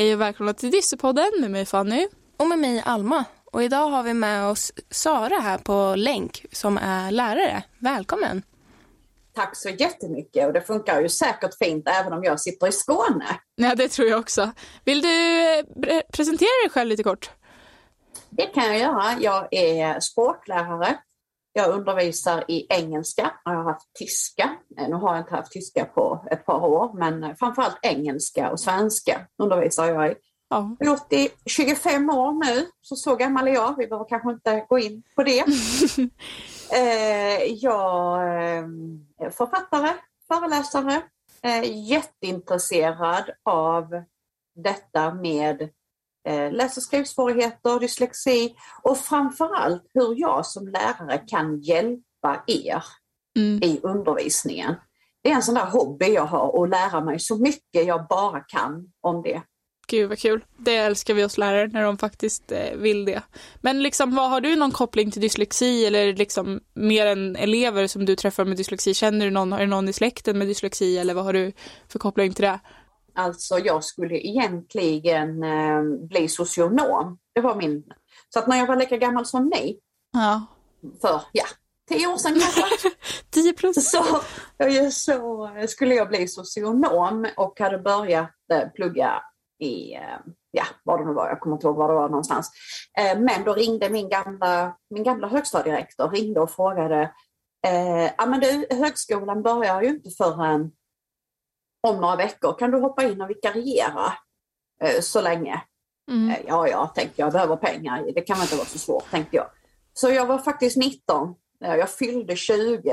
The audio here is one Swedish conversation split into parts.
Hej och välkomna till Dyssepodden med mig Fanny. Och med mig Alma. Och idag har vi med oss Sara här på länk som är lärare. Välkommen! Tack så jättemycket och det funkar ju säkert fint även om jag sitter i Skåne. Ja, det tror jag också. Vill du eh, presentera dig själv lite kort? Det kan jag göra. Jag är språklärare. Jag undervisar i engelska och jag har haft tyska. Eh, nu har jag inte haft tyska på ett par år, men framförallt engelska och svenska undervisar jag i. Ja. Jag har gjort i 25 år nu, så så gammal är jag. Vi behöver kanske inte gå in på det. Eh, jag är författare, föreläsare, jätteintresserad av detta med eh, läs och skrivsvårigheter, dyslexi och framförallt hur jag som lärare kan hjälpa er mm. i undervisningen. Det är en sån där hobby jag har att lära mig så mycket jag bara kan om det. Gud vad kul. Det älskar vi oss lärare när de faktiskt eh, vill det. Men liksom, vad, har du någon koppling till dyslexi eller liksom mer än elever som du träffar med dyslexi? Känner du någon, är det någon i släkten med dyslexi eller vad har du för koppling till det? Alltså jag skulle egentligen eh, bli socionom. Det var min... Så att när jag var lika gammal som ni, ja. för ja, tio år sedan kanske. tio plus. Så, så skulle jag bli socionom och hade börjat eh, plugga i, eh, ja, var det nu var, jag kommer inte ihåg var det var någonstans. Eh, men då ringde min gamla, min gamla högstadierektor ringde och frågade, eh, ja men du, högskolan börjar ju inte förrän om några veckor, kan du hoppa in och vikariera eh, så länge? Mm. Eh, ja, ja, tänkte jag, behöver pengar, det kan väl inte vara så svårt, tänkte jag. Så jag var faktiskt 19, jag fyllde 20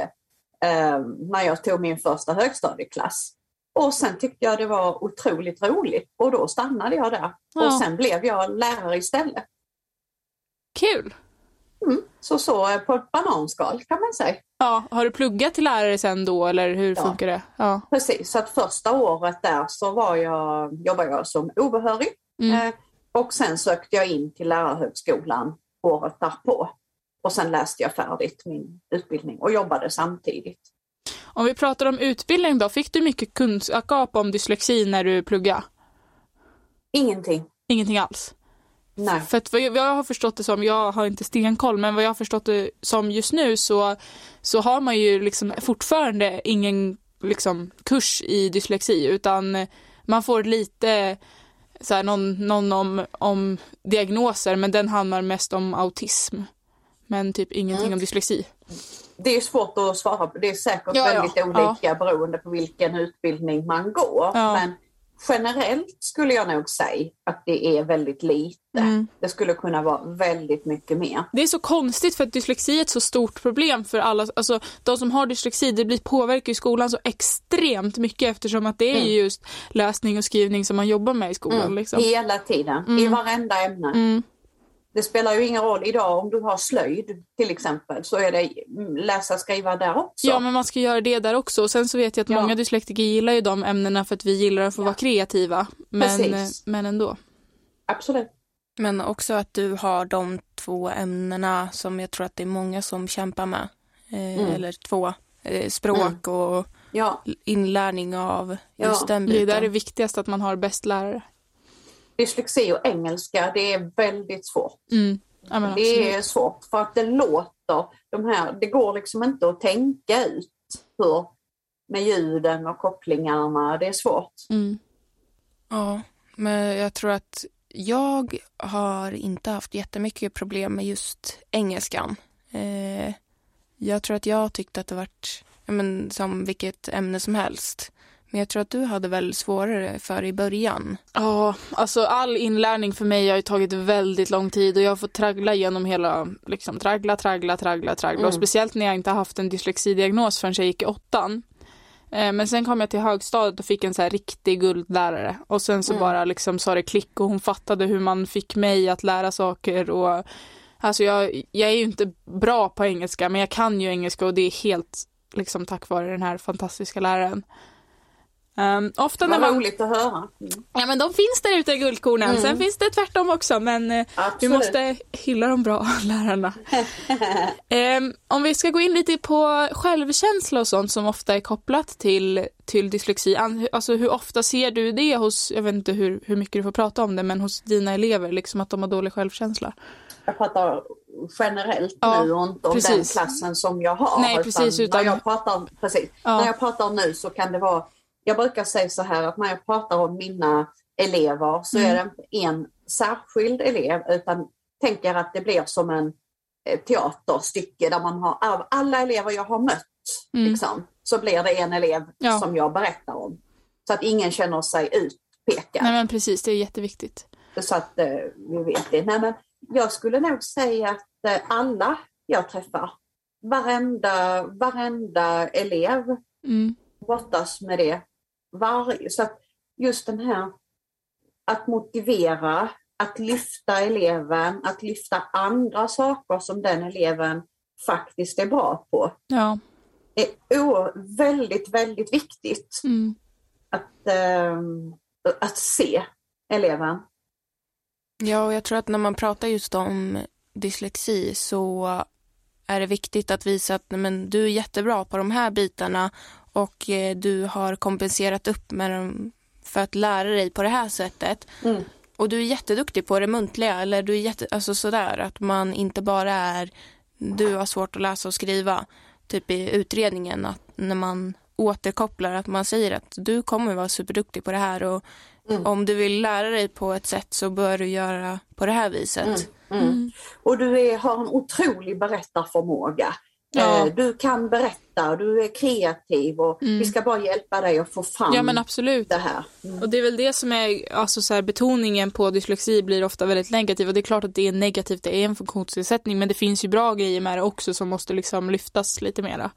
eh, när jag tog min första högstadieklass. Och sen tyckte jag det var otroligt roligt och då stannade jag där. Ja. Och sen blev jag lärare istället. Kul! Mm, så så på ett bananskal kan man säga. Ja, har du pluggat till lärare sen då eller hur ja. funkar det? Ja, precis. Så att första året där så var jag, jobbade jag som obehörig mm. eh, och sen sökte jag in till lärarhögskolan året därpå. Och sen läste jag färdigt min utbildning och jobbade samtidigt. Om vi pratar om utbildning då, fick du mycket kunskap om dyslexi när du pluggade? Ingenting. Ingenting alls? Nej. För att vad jag har förstått det som, jag har inte stenkoll, men vad jag har förstått det som just nu så, så har man ju liksom fortfarande ingen liksom, kurs i dyslexi utan man får lite så här, någon, någon om, om diagnoser men den handlar mest om autism. Men typ ingenting mm. om dyslexi. Det är svårt att svara på, det är säkert ja, väldigt ja, olika ja. beroende på vilken utbildning man går. Men generellt skulle jag nog säga att det är väldigt lite. Mm. Det skulle kunna vara väldigt mycket mer. Det är så konstigt för att dyslexi är ett så stort problem för alla, alltså de som har dyslexi, det blir påverkar ju skolan så extremt mycket eftersom att det är mm. just läsning och skrivning som man jobbar med i skolan. Mm. Liksom. Hela tiden, i mm. varenda ämne. Det spelar ju ingen roll idag om du har slöjd till exempel så är det läsa skriva där också. Ja men man ska göra det där också och sen så vet jag att ja. många dyslektiker gillar ju de ämnena för att vi gillar att få ja. vara kreativa. Men, men ändå. Absolut. Men också att du har de två ämnena som jag tror att det är många som kämpar med. Eh, mm. Eller två, eh, språk mm. och ja. inlärning av just ja. den biten. Det är det viktigaste att man har bäst lärare dyslexi och engelska, det är väldigt svårt. Mm. Ja, det är svårt för att det låter, de här, det går liksom inte att tänka ut hur, med ljuden och kopplingarna, det är svårt. Mm. Ja, men jag tror att jag har inte haft jättemycket problem med just engelskan. Eh, jag tror att jag tyckte att det varit ja, men, som vilket ämne som helst. Men jag tror att du hade väl svårare för i början? Ja, alltså all inlärning för mig har ju tagit väldigt lång tid och jag har fått traggla genom hela, liksom traggla, traggla, traggla, traggla. Mm. Och speciellt när jag inte haft en dyslexidiagnos förrän jag gick i åttan. Eh, men sen kom jag till högstadiet och fick en så här riktig guldlärare och sen så mm. bara liksom sa det klick och hon fattade hur man fick mig att lära saker och alltså jag, jag är ju inte bra på engelska men jag kan ju engelska och det är helt liksom tack vare den här fantastiska läraren. Um, ofta när man, roligt att höra. Mm. ja men de finns där ute guldkornen, Mm. sen finns det tvärtom också men eh, vi måste hylla de bra lärarna. Ehm, om vi ska gå in lite på självkänsla och sånt som ofta är kopplat till, till dyslexi, alltså hur ofta ser du det hos, jag vet inte hur, hur mycket du får prata om det, men hos dina elever, liksom att de har dålig självkänsla? Jag pratar generellt Ja, nu och inte om precis. den klassen som jag har. Nej, precis, utan- När jag pratar, precis. Ja. När jag pratar nu så kan det vara, jag brukar säga så här att när jag pratar om mina elever så Mm. är det inte en särskild elev utan tänker att det blir som en eh, teaterstycke där man har, av alla elever jag har mött Mm. liksom, så blir det en elev Ja. som jag berättar om. Så att ingen känner sig utpekad. Nej men precis, det är jätteviktigt. Så att eh, vi vet det. Nej, men jag skulle nog säga att eh, alla jag träffar, varenda, varenda elev Mm. brottas med det. Var, så att just den här att motivera, att lyfta eleven, att lyfta andra saker som den eleven faktiskt är bra på Ja. är o- väldigt, väldigt viktigt Mm. att, eh, att se eleven. Ja, och jag tror att när man pratar just om dyslexi så är det viktigt att visa att men, du är jättebra på de här bitarna och eh, du har kompenserat upp med dem för att lära dig på det här sättet. Mm. Och du är jätteduktig på det muntliga eller du är jätte, alltså sådär att man inte bara är du har svårt att läsa och skriva typ i utredningen att när man återkopplar att man säger att du kommer vara superduktig på det här och Mm. om du vill lära dig på ett sätt så bör du göra på det här viset. Mm. Mm. Och du är, har en otrolig berättarförmåga. Ja. Eh, Du kan berätta, du är kreativ och Mm. vi ska bara hjälpa dig att få fram Ja men absolut. det här. Mm. Och det är väl det som är, alltså så här, betoningen på dyslexi blir ofta väldigt negativ och det är klart att det är negativt, det är en funktionsnedsättning men det finns ju bra grejer med det också som måste liksom lyftas lite mera.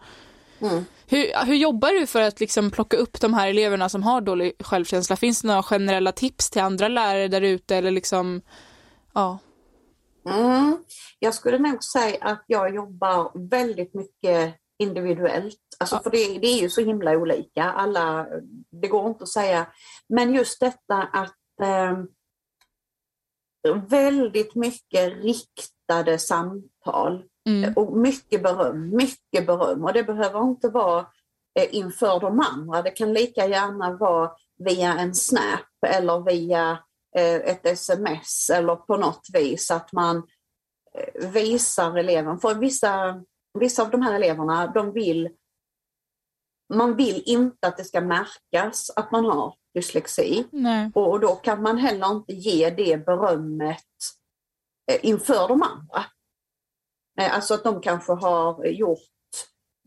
Mm. Hur, hur jobbar du för att liksom plocka upp de här eleverna som har dålig självkänsla? Finns det några generella tips till andra lärare där ute eller liksom, ja. Mm. Jag skulle nog säga att jag jobbar väldigt mycket individuellt. Alltså för det, det är ju så himla olika. Alla, det går inte att säga. Men just detta att eh, väldigt mycket riktade samtal Mm. och mycket beröm, mycket beröm. Och det behöver inte vara eh, inför de andra. Det kan lika gärna vara via en snap eller via ett sms eller på något vis att man eh, visar eleven. För vissa, vissa av de här eleverna, de vill man vill inte att det ska märkas att man har dyslexi Nej. och då kan man heller inte ge det berömmet eh, inför de andra. Eh, Alltså att de kanske har gjort,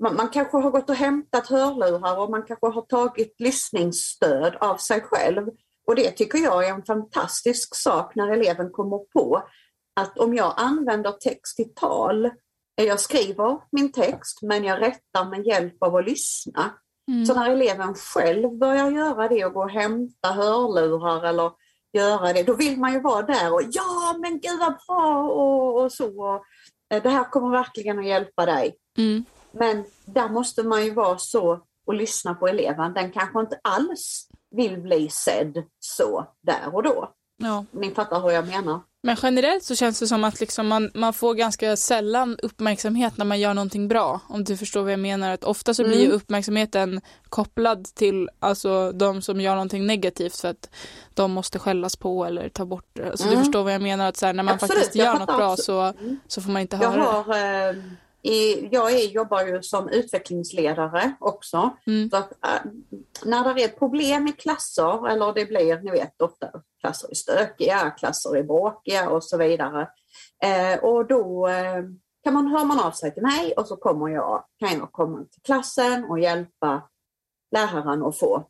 man, man kanske har gått och hämtat hörlurar och man kanske har tagit lyssningsstöd av sig själv. Och det tycker jag är en fantastisk sak när eleven kommer på att om jag använder text i tal, eh, jag skriver min text men jag rättar med hjälp av att lyssna. Mm. Så när eleven själv börjar göra det och gå och hämta hörlurar eller göra det, då vill man ju vara där och ja men gud vad bra och, och så. Eh, Det här kommer verkligen att hjälpa dig. Mm. Men där måste man ju vara så och lyssna på eleven. Den kanske inte alls vill bli sedd så där och då. Ja. Ni fattar hur jag menar? Men generellt så känns det som att liksom man, man får ganska sällan uppmärksamhet när man gör någonting bra. Om du förstår vad jag menar. Att ofta så blir Mm. uppmärksamheten kopplad till alltså, de som gör någonting negativt för att de måste skällas på eller ta bort det. Alltså, Du Mm. förstår vad jag menar. Att så här, när man Absolut, faktiskt gör något bra så, Mm. så får man inte Jag, höra det. har, eh, i, jag är, jobbar ju som utvecklingsledare också. Mm. Så att, eh, när det är problem i klasser, eller det blir, ni vet, ofta klasser är stökiga, klasser är bråkiga och så vidare. Eh, och då eh, kan man, hör man av sig till mig och så kommer jag, kan jag komma till klassen och hjälpa läraren att få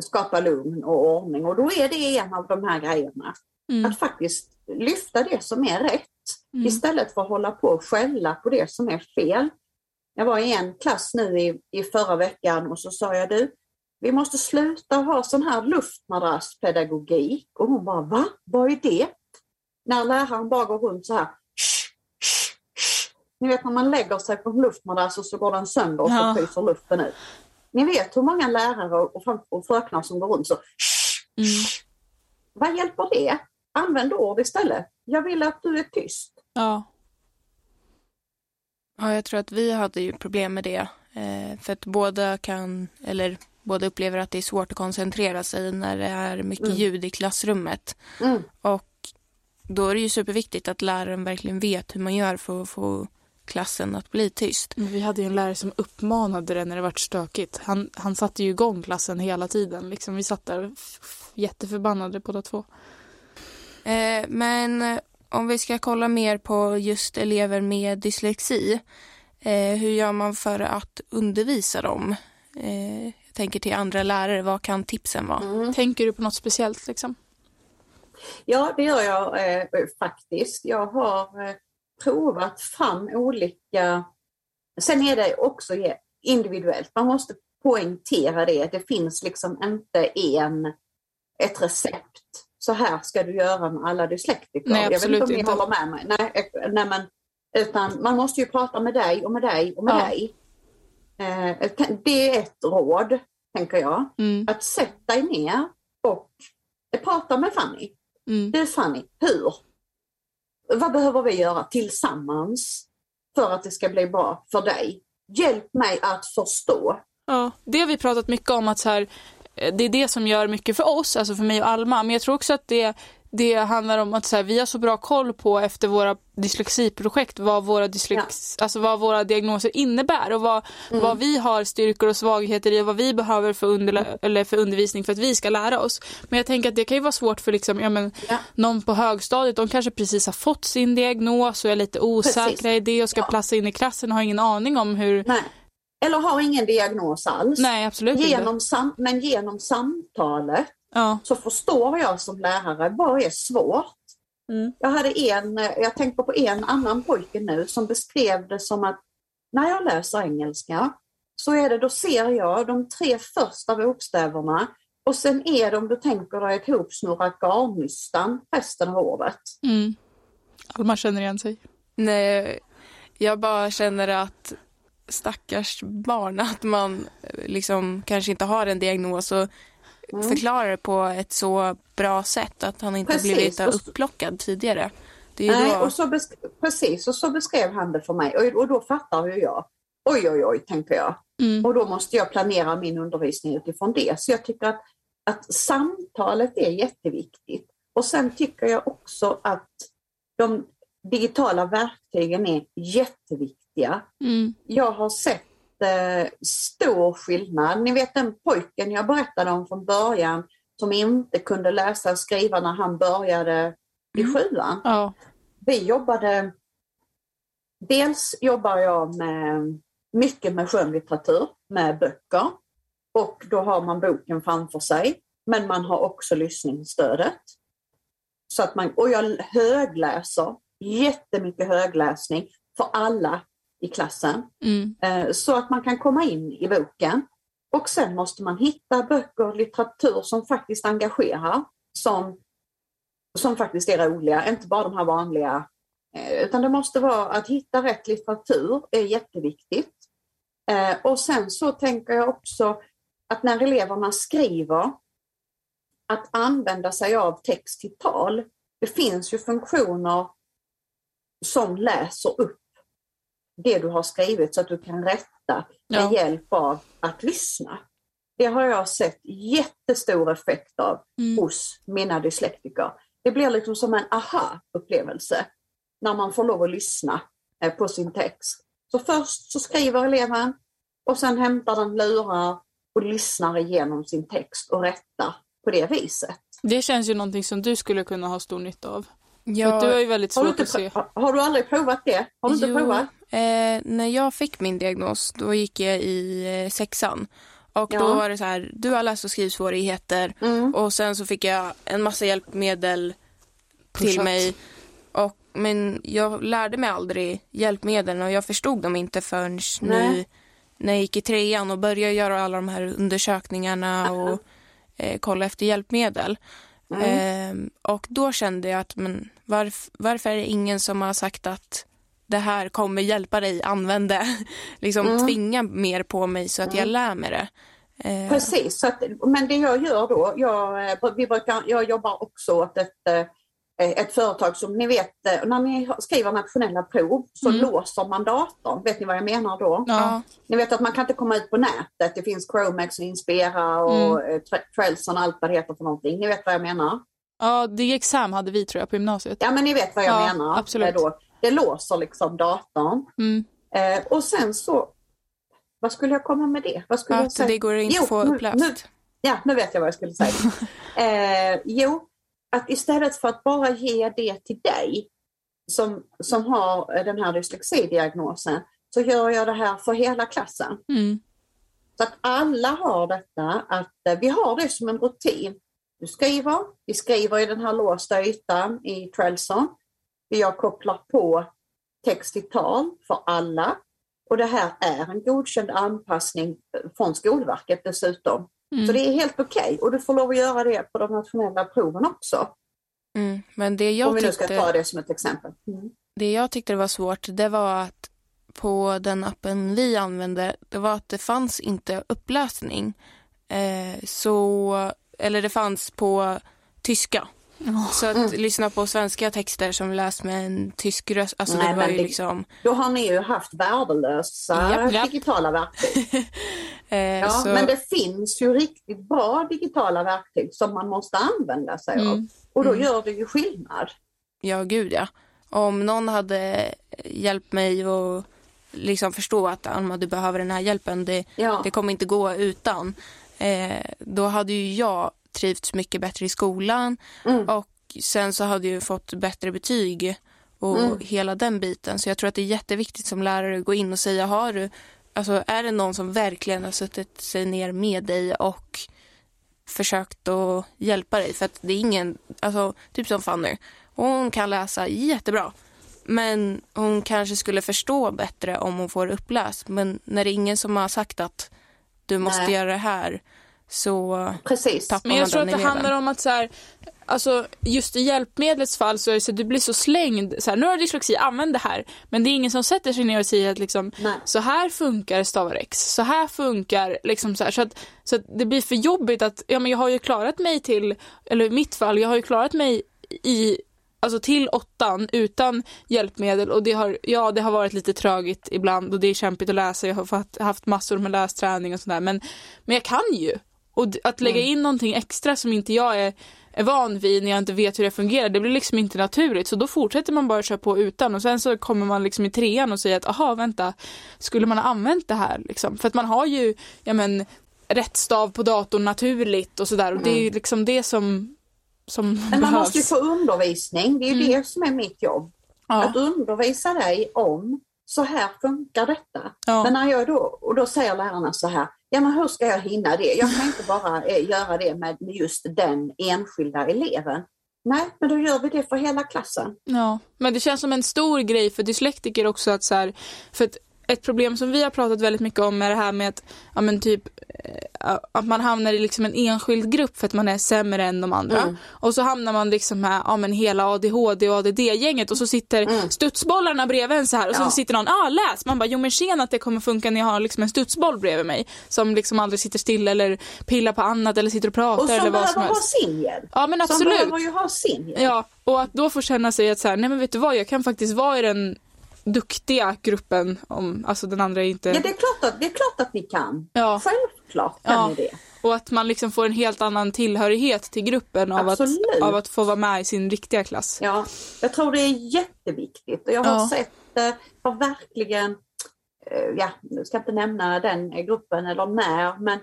skapa lugn och ordning. Och då är det en av de här grejerna. Mm. Att faktiskt lyfta det som är rätt Mm. istället för att hålla på och skälla på det som är fel. Jag var i en klass nu i, i förra veckan och så sa jag du, vi måste sluta ha sån här luftmadrasspedagogik. Och hon bara, va? Vad är det? När läraren bara går runt så här. Ni vet när man lägger sig på en luftmadrass och så går den sönder och Ja. så pyser luften ut. Ni vet hur många lärare och, och fröknar som går runt så mm. Vad hjälper det? Använd ord istället. Jag vill att du är tyst. Ja. Ja, jag tror att vi hade ju problem med det. Eh, för att båda kan, eller båda upplever att det är svårt att koncentrera sig när det är mycket mm. ljud i klassrummet. Mm. Och då är det ju superviktigt att läraren verkligen vet hur man gör för att få klassen att bli tyst. Vi hade ju en lärare som uppmanade det när det var stökigt. Han, han satte ju igång klassen hela tiden. Liksom, vi satt där jätteförbannade båda två. Eh, men eh, om vi ska kolla mer på just elever med dyslexi. Eh, hur gör man för att undervisa dem? Eh, jag tänker till andra lärare, vad kan tipsen vara? Mm. Tänker du på något speciellt liksom? Ja, det gör jag eh, faktiskt. Jag har eh, provat fram olika... Sen är det också individuellt. Man måste poängtera det. Det finns liksom inte en, ett recept. Så här ska du göra med alla dyslektiker. Nej, jag vet inte om ni inte. håller med mig. Nej, nej, men, utan man måste ju prata med dig och med dig och med ja. dig. Eh, det är ett råd, tänker jag. Mm. Att sätta dig ner och prata med Fanny. Mm. Du Fanny, hur? Vad behöver vi göra tillsammans för att det ska bli bra för dig? Hjälp mig att förstå. Ja, det har vi pratat mycket om att så här, eh, det är det som gör mycket för oss, alltså för mig och Alma. Men jag tror också att det det handlar om att så här, vi har så bra koll på efter våra dyslexiprojekt vad våra, dyslex, ja. alltså vad våra diagnoser innebär och vad, mm. vad vi har styrkor och svagheter i och vad vi behöver för, under, eller för undervisning för att vi ska lära oss. Men jag tänker att det kan ju vara svårt för liksom, ja, men, ja. någon på högstadiet, de kanske precis har fått sin diagnos och är lite osäkra precis. i det och ska ja. platsa in i klassen och har ingen aning om hur Nej. Eller har ingen diagnos alls. Nej, absolut genom inte. men genom samtalet ja. så förstår jag som lärare vad är svårt. Mm. Jag hade en, jag tänker på en annan pojke nu som beskrev det som att när jag läser engelska så är det, då ser jag de tre första bokstäverna och sen är det om du tänker dig ett hopsnurrat garnnystan resten av ordet. Mm. Alma känner igen sig. Nej, jag bara känner att stackars barn, att man liksom kanske inte har en diagnos och mm. förklarar det på ett så bra sätt att han inte precis. blivit upplockad tidigare. Nej, då... och så precis, och så beskrev han det för mig och, och då fattar ju jag. Oj, oj, oj, tänker jag. Mm. Och då måste jag planera min undervisning utifrån det. Så jag tycker att, att samtalet är jätteviktigt. Och sen tycker jag också att de digitala verktygen är jätteviktiga. Mm. Jag har sett jättestor skillnad. Ni vet den pojken jag berättade om från början som inte kunde läsa och skriva när han började i mm. sjuan. Ja. Vi jobbade, dels jobbar jag med mycket med skönlitteratur, med böcker och då har man boken framför sig. Men man har också lyssningsstödet. Så att man, och jag högläser, jättemycket högläsning för alla i klassen. Mm. Eh, så att man kan komma in i boken. Och sen måste man hitta böcker och litteratur som faktiskt engagerar, som, som faktiskt är roliga, inte bara de här vanliga. Eh, utan det måste vara att hitta rätt litteratur är jätteviktigt. Eh, och sen så tänker jag också att när eleverna skriver, att använda sig av text till tal. Det finns ju funktioner som läser upp det du har skrivit så att du kan rätta med ja. hjälp av att lyssna. Det har jag sett jättestor effekt av mm. hos mina dyslektiker. Det blir liksom som en aha-upplevelse när man får lov att lyssna eh, på sin text. Så först så skriver eleven och sen hämtar den lurar och lyssnar igenom sin text och rättar på det viset. Det känns ju någonting som du skulle kunna ha stor nytta av. Ja, du har ju väldigt svårt att se. Har du aldrig provat det? Har du jo, inte provat? Eh, när jag fick min diagnos, då gick jag i eh, sexan. Och ja. då var det så här, du har läs och skrivsvårigheter mm. och sen så fick jag en massa hjälpmedel Pushat. till mig. Och, men jag lärde mig aldrig hjälpmedlen och jag förstod dem inte förrän nu när jag gick i trean och började göra alla de här undersökningarna och eh, kolla efter hjälpmedel. Mm. Eh, och då kände jag att men varf, varför är det ingen som har sagt att det här kommer hjälpa dig, använd det. liksom Mm. tvinga mer på mig så att jag lär mig det. Eh, Precis, så att, men det jag gör då, jag, eh, vi brukar, jag jobbar också åt ett, eh, ett företag som ni vet, eh, när ni skriver nationella prov så Mm. låser man datorn. Vet ni vad jag menar då? Ja. Ni vet att man kan inte komma ut på nätet. Det finns Chromex och Inspira och mm. Trelson och allt vad det heter för någonting. Ni vet vad jag menar? Ja, DXAM hade vi tror jag på gymnasiet. Ja, men ni vet vad jag Ja, menar. absolut. Eh, Då. Det låser liksom datorn. Mm. Eh, och sen så, vad skulle jag komma med det? Vad skulle jag att säga? det går inte Jo, att få uppläst. nu- Ja, nu vet jag vad jag skulle säga. eh, jo, att istället för att bara ge det till dig som, som har eh, den här dyslexidiagnosen så gör jag det här för hela klassen. Mm. Så att alla har detta, att eh, vi har det som en rutin. Du skriver, vi skriver i den här låsta ytan i Trelson. Vi har kopplat på text till tal för alla. Och det här är en godkänd anpassning eh, från Skolverket dessutom. Mm. Så det är helt okej och du får lov att göra det på de nationella proven också. Mm. Men det Om jag, vi nu ska ta det som ett exempel. Mm. det jag tyckte var svårt, det var att på den appen vi använde, det var att det fanns inte uppläsning. Eh, så, eller det fanns på tyska. Så att Mm. lyssna på svenska texter som läs med en tysk röst, alltså Nej, det var ju det- liksom... Då har ni ju haft värdelösa Japp, japp. digitala verktyg. Eh, Ja, så, Men det finns ju riktigt bra digitala verktyg som man måste använda sig av. Mm. Och då Mm. gör det ju skillnad. Ja, gud ja. Om någon hade hjälpt mig att liksom förstå att Alma, du behöver den här hjälpen, det, Ja. det kommer inte gå utan. Eh, då hade ju jag trivts mycket bättre i skolan Mm. och sen så hade jag ju fått bättre betyg och Mm. hela den biten. Så jag tror att det är jätteviktigt som lärare att gå in och säga, har du, alltså är det någon som verkligen har suttit sig ner med dig och försökt att hjälpa dig? För att det är ingen, alltså typ som Fanny, hon kan läsa jättebra. Men hon kanske skulle förstå bättre om hon får uppläst. Men när det är ingen som har sagt att du måste Nej. göra det här så Precis. tappar Men man jag tror den att det handlar om att så här, alltså just i hjälpmedlets fall så är det så att du blir så slängd. Så här, nu har du dyslexi, använd det här. Men det är ingen som sätter sig ner och säger att liksom, Nej. så här funkar stavar X, så här funkar liksom så här. Så att, så att det blir för jobbigt att, ja men jag har ju klarat mig till, eller i mitt fall, jag har ju klarat mig i Alltså till åttan utan hjälpmedel och det har, ja, det har varit lite trögigt ibland och det är kämpigt att läsa. Jag har haft massor med lästräning och sådär men, men jag kan ju. Och att lägga in någonting extra som inte jag är, är van vid när jag inte vet hur det fungerar, det blir liksom inte naturligt. Så då fortsätter man bara köra på utan och sen så kommer man liksom i trean och säger att aha vänta, skulle man ha använt det här liksom? För att man har ju, ja men, rätt stav på datorn naturligt och sådär och det är ju liksom det som, som Men man behövs. måste ju få undervisning. Det är ju Mm. det som är mitt jobb. ja. Att undervisa dig om så här funkar detta. Ja. Men när jag då, och då säger lärarna så här, ja men hur ska jag hinna det? Jag kan inte bara eh, göra det med just den enskilda eleven. Nej, men då gör vi det för hela klassen. Ja, men det känns som en stor grej för dyslektiker också att så här, för att ett problem som vi har pratat väldigt mycket om är det här med att, ja men typ, att man hamnar i liksom en enskild grupp för att man är sämre än de andra. Mm. Och så hamnar man liksom med, ja men hela ADHD och ADD-gänget och så sitter Mm. studsbollarna bredvid en så här och Ja. så sitter någon, ah läs! Man bara, jo men tjena att det kommer funka när jag har liksom en studsboll bredvid mig. Som liksom aldrig sitter still eller pillar på annat eller sitter och pratar Och som eller vad behöver som ha helst. sin hjälp. Ja men Som absolut. behöver ju ha sin hjälp. Ja, och att då få känna sig att så här, nej men vet du vad, jag kan faktiskt vara i den duktiga gruppen om, alltså den andra är inte, Ja, det är, klart att, det är klart att ni kan. Ja. Självklart kan Ja. ni det. och att man liksom får en helt annan tillhörighet till gruppen av att, av att få vara med i sin riktiga klass. Ja, jag tror det är jätteviktigt och jag har Ja. sett, eh, har verkligen, eh, ja, nu ska jag inte nämna den gruppen eller när, men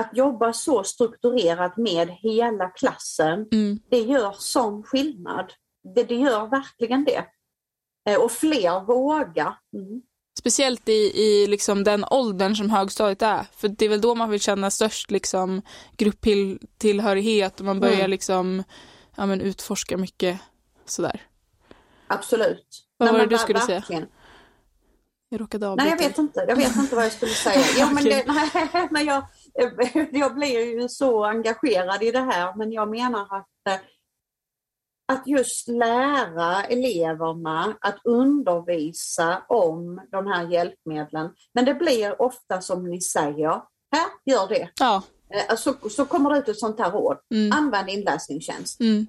att jobba så strukturerat med hela klassen, Mm. det gör sån skillnad. Det, det gör verkligen det. Eh, Och fler vågar. Mm. Speciellt i, i liksom den åldern som högstadiet är. För det är väl då man vill känna störst liksom grupptillhörighet och man börjar Mm. liksom ja, men utforska mycket sådär. Absolut. Vad Nej, var det du skulle säga? Jag råkade Nej, avbryta. jag vet inte. Jag vet inte vad jag skulle säga. Ja, men det, nej, men jag, jag blir ju så engagerad i det här, men jag menar att eh, att just lära eleverna att undervisa om de här hjälpmedlen. Men det blir ofta som ni säger, här, gör det. Ja. Eh, Så, så kommer det ut ett sånt här råd. Mm. Använd inläsningstjänst. Mm.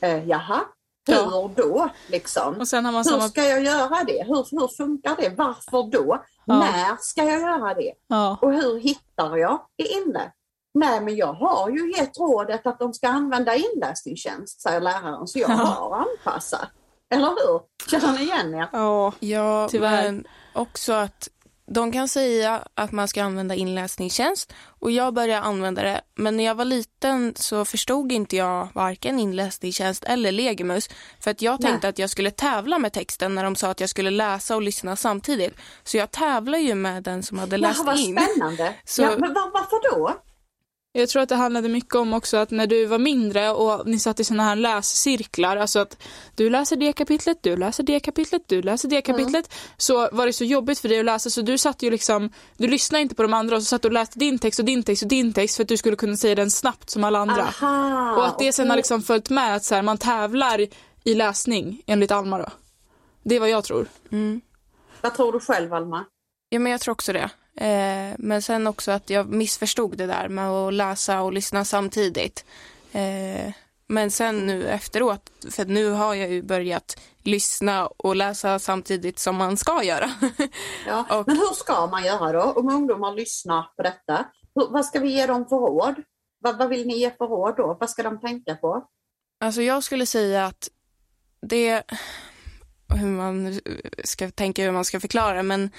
Eh, jaha, hur Ja. då liksom? Och sen har man Hur samma... ska jag göra det? Hur, hur funkar det? Varför då? Ja. När ska jag göra det? Ja. Och hur hittar jag det inne? Nej, men jag har ju gett rådet att de ska använda inläsningstjänst, säger läraren, så jag Ja. har anpassat. Eller hur? Känner ni igen er? Ja. Ja, Tyvärr. men också att de kan säga att man ska använda inläsningstjänst och jag började använda det. Men när jag var liten så förstod inte jag varken inläsningstjänst eller Legimus. För att jag Nej. tänkte att jag skulle tävla med texten när de sa att jag skulle läsa och lyssna samtidigt. Så jag tävlar ju med den som hade läst Jaha, vad in. spännande. Så- Ja, men var, varför då? Jag tror att det handlade mycket om också att när du var mindre och ni satt i såna här läscirklar, alltså att du läser det kapitlet, du läser det kapitlet, du läser det kapitlet, så var det så jobbigt för dig att läsa så du satt ju liksom, du lyssnade inte på de andra och så satt du och läste din text och din text och din text för att du skulle kunna säga den snabbt som alla andra. Aha, och att det sen har okej. liksom följt med att så här, man tävlar i läsning enligt Alma då. Det är vad jag tror. Mm. Vad tror du själv, Alma? Ja, men jag tror också det. Eh, men sen också att jag missförstod det där med att läsa och lyssna samtidigt. Eh, men sen nu efteråt, för nu har jag ju börjat lyssna och läsa samtidigt som man ska göra. Ja. Och- Men hur ska man göra då om ungdomar lyssnar på detta? Hur, vad ska vi ge dem för råd? Vad, vad vill ni ge för råd då? Vad ska de tänka på? Alltså jag skulle säga att det, hur man ska tänka hur man ska förklara, men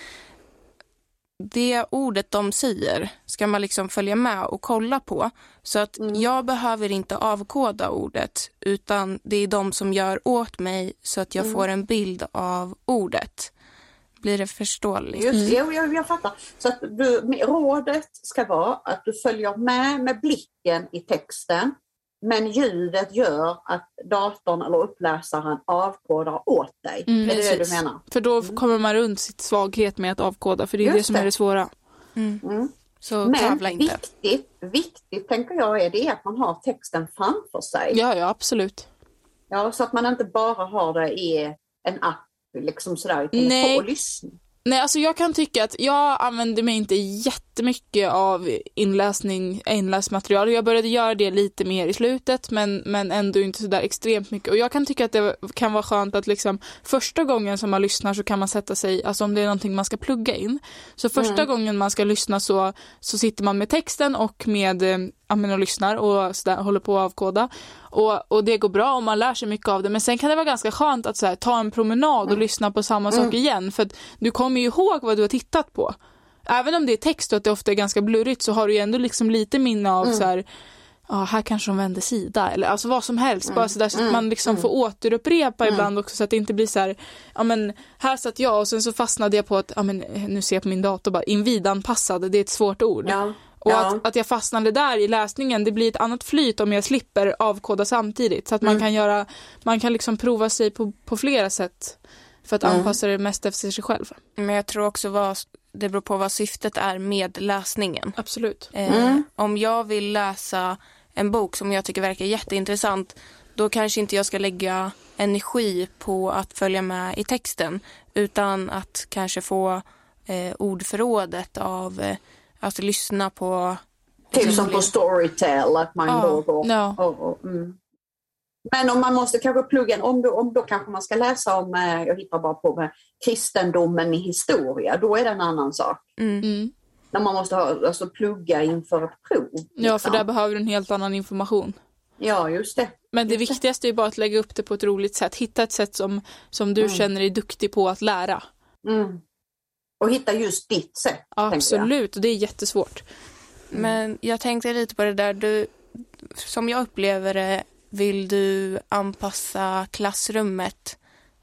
det ordet de säger ska man liksom följa med och kolla på. Så att Mm. jag behöver inte avkoda ordet, utan det är de som gör åt mig så att jag Mm. får en bild av ordet. Blir det förståeligt? Just, jo, jag, jag fattar. Så att du, rådet ska vara att du följer med med blicken i texten men ljudet gör att datorn eller uppläsaren avkodar åt dig. Mm, är det det precis. du menar? För då kommer man runt sitt svaghet med att avkoda för det är Just det som det. är det svåra. Mm. Mm. Så Men tävla inte. viktigt, viktigt tänker jag är det att man har texten framför sig. Ja, ja absolut. Ja, så att man inte bara har det i en app liksom sådär i telefon och lyssna. Nej, alltså jag kan tycka att jag använder mig inte jättemycket av inläsning, inläsmaterial. Jag började göra det lite mer i slutet men, men ändå inte sådär extremt mycket. Och jag kan tycka att det kan vara skönt att liksom första gången som man lyssnar så kan man sätta sig, alltså om det är någonting man ska plugga in. Så första Mm. gången man ska lyssna så, så sitter man med texten och med eh, ja, men och lyssnar och sådär, håller på att avkoda. Och, och det går bra om man lär sig mycket av det men sen kan det vara ganska skönt att så här, ta en promenad och lyssna på samma sak igen för att du kommer ju ihåg vad du har tittat på. Även om det är text och att det ofta är ganska blurrigt så har du ju ändå liksom lite minne av så här Ja, här kanske de vänder sida eller alltså vad som helst. Bara så, där, så att man liksom får återupprepa ibland också så att det inte blir så här, ja men här satt jag och sen så fastnade jag på att, ja men nu ser jag på min dator bara, invidanpassad, det är ett svårt ord. Ja. Och ja. att, att jag fastnade där i läsningen, det blir ett annat flyt om jag slipper avkoda samtidigt. Så att man kan göra, man kan liksom prova sig på, på flera sätt för att Mm. anpassa det mest efter sig själv. Men jag tror också vad, det beror på vad syftet är med läsningen. Absolut. Eh, Mm. Om jag vill läsa en bok som jag tycker verkar jätteintressant då kanske inte jag ska lägga energi på att följa med i texten utan att kanske få eh, ordförrådet av eh, att lyssna på Typ som på Storytel, att man Ja, då går ja. och, och, mm. Men om man måste kanske plugga om då, om då kanske man ska läsa om, eh, jag hittar bara på med kristendomen i historia, då är det en annan sak. mm, Mm. När man måste ha, alltså plugga inför ett prov. Ja, för liksom. där behöver du en helt annan information. Ja, just det. Men det Just det. viktigaste är bara att lägga upp det på ett roligt sätt. Hitta ett sätt som, som du Mm. känner dig duktig på att lära. Mm. Och hitta just ditt sätt. Absolut, och det är jättesvårt. Men jag tänkte lite på det där, du, som jag upplever det vill du anpassa klassrummet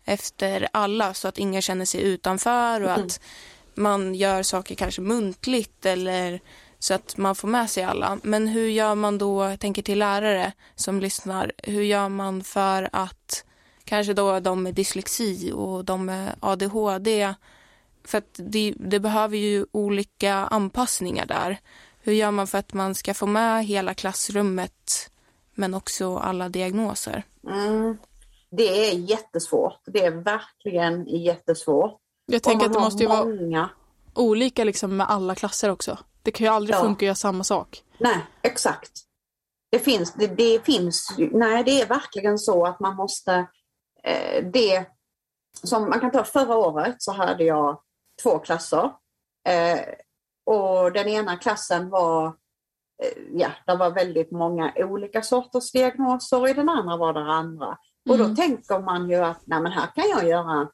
efter alla så att ingen känner sig utanför och Mm. att man gör saker kanske muntligt eller så att man får med sig alla. Men hur gör man då, jag tänker till lärare som lyssnar, hur gör man för att kanske då de med dyslexi och de med ADHD för att det, det behöver ju olika anpassningar där. Hur gör man för att man ska få med hela klassrummet men också alla diagnoser. Mm. Det är jättesvårt. Det är verkligen jättesvårt. Jag tänker att det måste ju vara många. olika liksom med alla klasser också. Det kan ju aldrig Ja. funka att göra samma sak. Nej, exakt. Det finns, det, det finns, ju- nej det är verkligen så att man måste, eh, det som man kan ta förra året så hade jag två klasser. Eh, och den ena klassen var, eh, ja, det var väldigt många olika sorters diagnoser och i den andra var det andra. Och då Mm. tänker man ju att, nej men här kan jag göra,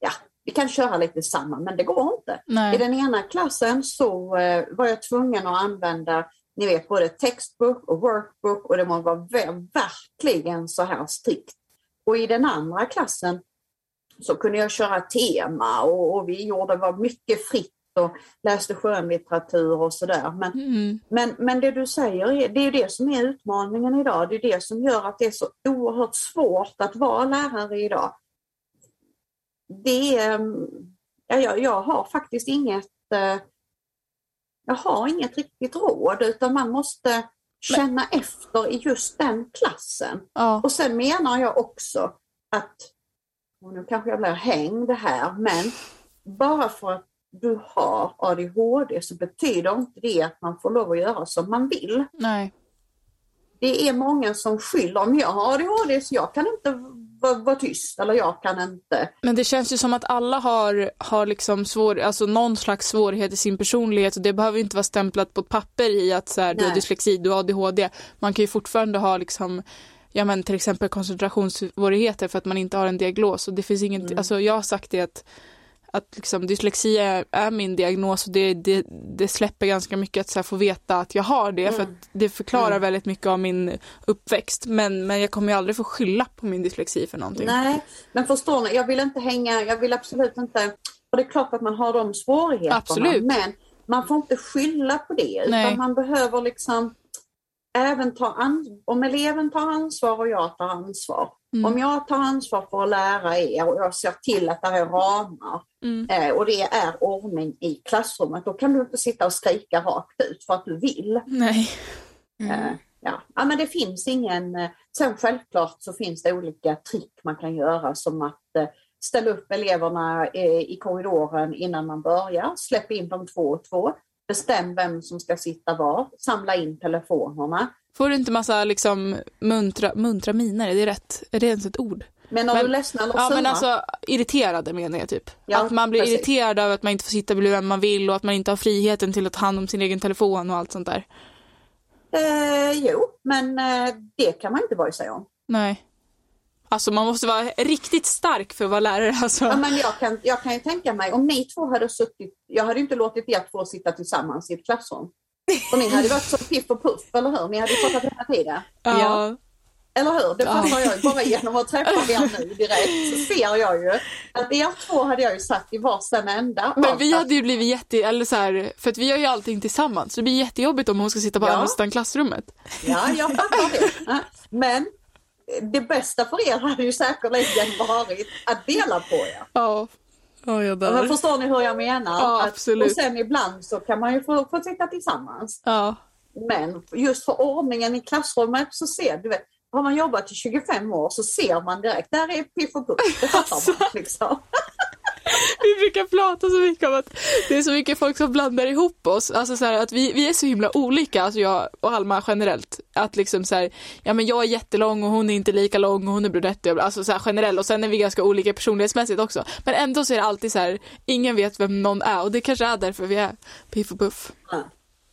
ja, vi kan köra lite samma, men det går inte. I Nej. den ena klassen så eh, var jag tvungen att använda ni vet både textbook och workbook och det ver- verkligen så här strikt. Och i den andra klassen så kunde jag köra tema och, och vi gjorde var mycket fritt och läste skönlitteratur och sådär. Men, Mm. men, men det du säger, det är det som är utmaningen idag. Det är det som gör att det är så oerhört svårt att vara lärare idag. Det är, mm, ja, jag, jag har faktiskt inget eh, jag har inget riktigt råd utan man måste känna efter i just den klassen. Ja. Och sen menar jag också att, och nu kanske jag blir hängd här, men bara för att du har ADHD så betyder inte det att man får lov att göra som man vill. Nej. Det är många som skyller, om jag har ADHD så jag kan inte vara, vara tyst eller jag kan inte. Men det känns ju som att alla har, har liksom svår, alltså någon slags svårighet i sin personlighet och det behöver inte vara stämplat på ett papper i att så här, du har dyslexi, du har ADHD. Man kan ju fortfarande ha liksom Ja men till exempel koncentrationssvårigheter för att man inte har en diagnos och det finns inget, Mm. alltså jag har sagt det att att liksom dyslexi är, är min diagnos och det, det, det släpper ganska mycket att så här, få veta att jag har det för Mm. att det förklarar Mm. väldigt mycket av min uppväxt men, men jag kommer ju aldrig få skylla på min dyslexi för någonting. Nej, men förstår ni, jag vill inte hänga, jag vill absolut inte, och det är klart att man har de svårigheterna, Absolut. men man får inte skylla på det, Nej. utan man behöver liksom även ta an, om eleven tar ansvar och jag tar ansvar. Mm. Om jag tar ansvar för att lära er och jag ser till att det är ramar Mm. eh, och det är ordning i klassrummet, då kan du inte sitta och skrika rakt ut för att du vill. Nej. Eh, Ja. ja, men det finns ingen... eh, Sen självklart så finns det olika trick man kan göra som att eh, ställa upp eleverna eh, i korridoren innan man börjar, släpp in dem två och två, bestäm vem som ska sitta var, samla in telefonerna. Får du inte massa liksom muntra, muntra miner, är det rätt? Är det ens ett ord? Men är Men- du ledsen eller Ja sura? men alltså irriterade menar jag typ. Ja, att man blir precis. irriterad över att man inte får sitta bredvid vem man vill och att man inte har friheten till att ta hand om sin egen telefon och allt sånt där. Eh, jo, men eh, det kan man inte bry sig om. Nej. Alltså man måste vara riktigt stark för att vara lärare alltså. Ja, men jag, kan, jag kan ju tänka mig, om ni två hade suttit, jag hade inte låtit er två sitta tillsammans i ett klassrum. Och ni hade varit så piff och puff, eller hur? Ni hade ju pratat hela tiden. ja. Eller hur? Det Ja. fattar jag ju. Bara genom att träffa er nu direkt så ser jag ju att er två hade jag ju satt i varsin ända. Men vi hade ju blivit jätte, eller så här, för att vi gör ju allting tillsammans. Så det blir jättejobbigt om hon ska sitta på Ja. andra sidan klassrummet. Ja, jag fattar det. Ja. Men det bästa för er hade ju säkerligen varit att dela på er. Ja. Ja, jag Men förstår ni hur jag menar? Ja, Att- absolut. Och sen ibland så kan man ju få, få sitta tillsammans. Ja. Men just för ordningen i klassrummet så ser du, vet, har man jobbat i 25 år så ser man direkt, där är piff och puff, det fattar Alltså. man liksom. Vi brukar prata så mycket om att det är så mycket folk som blandar ihop oss. Alltså så här, att vi, vi är så himla olika, alltså jag och Alma generellt. Att liksom så här, ja men jag är jättelång och hon är inte lika lång och hon är brunett. Alltså så här generellt och sen är vi ganska olika personlighetsmässigt också. Men ändå så är det alltid så här, ingen vet vem någon är och det kanske är därför vi är piff och puff. Ja.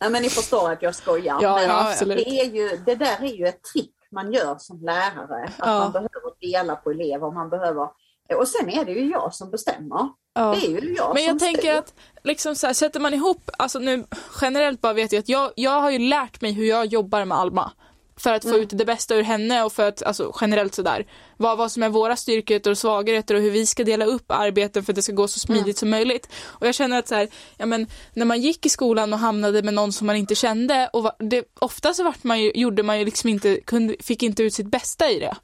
Nej, men ni förstår att jag skojar. Ja, men ja, absolut. Det, är ju, det där är ju ett trick man gör som lärare. Att Ja. man behöver dela på elever. Man behöver, och sen är det ju jag som bestämmer. Ja. Det är ju jag Men jag som tänker styr. att liksom så här, sätter man ihop, alltså nu generellt bara vet jag att jag, jag har ju lärt mig hur jag jobbar med Alma. För att få Mm. ut det bästa ur henne och för att, alltså generellt sådär, vad, vad som är våra styrkor och svagheter och hur vi ska dela upp arbeten för att det ska gå så smidigt Mm. som möjligt. Och jag känner att så här, ja men när man gick i skolan och hamnade med någon som man inte kände och va, det, ofta så vart man ju, gjorde man ju liksom inte, kunde, fick inte ut sitt bästa i det.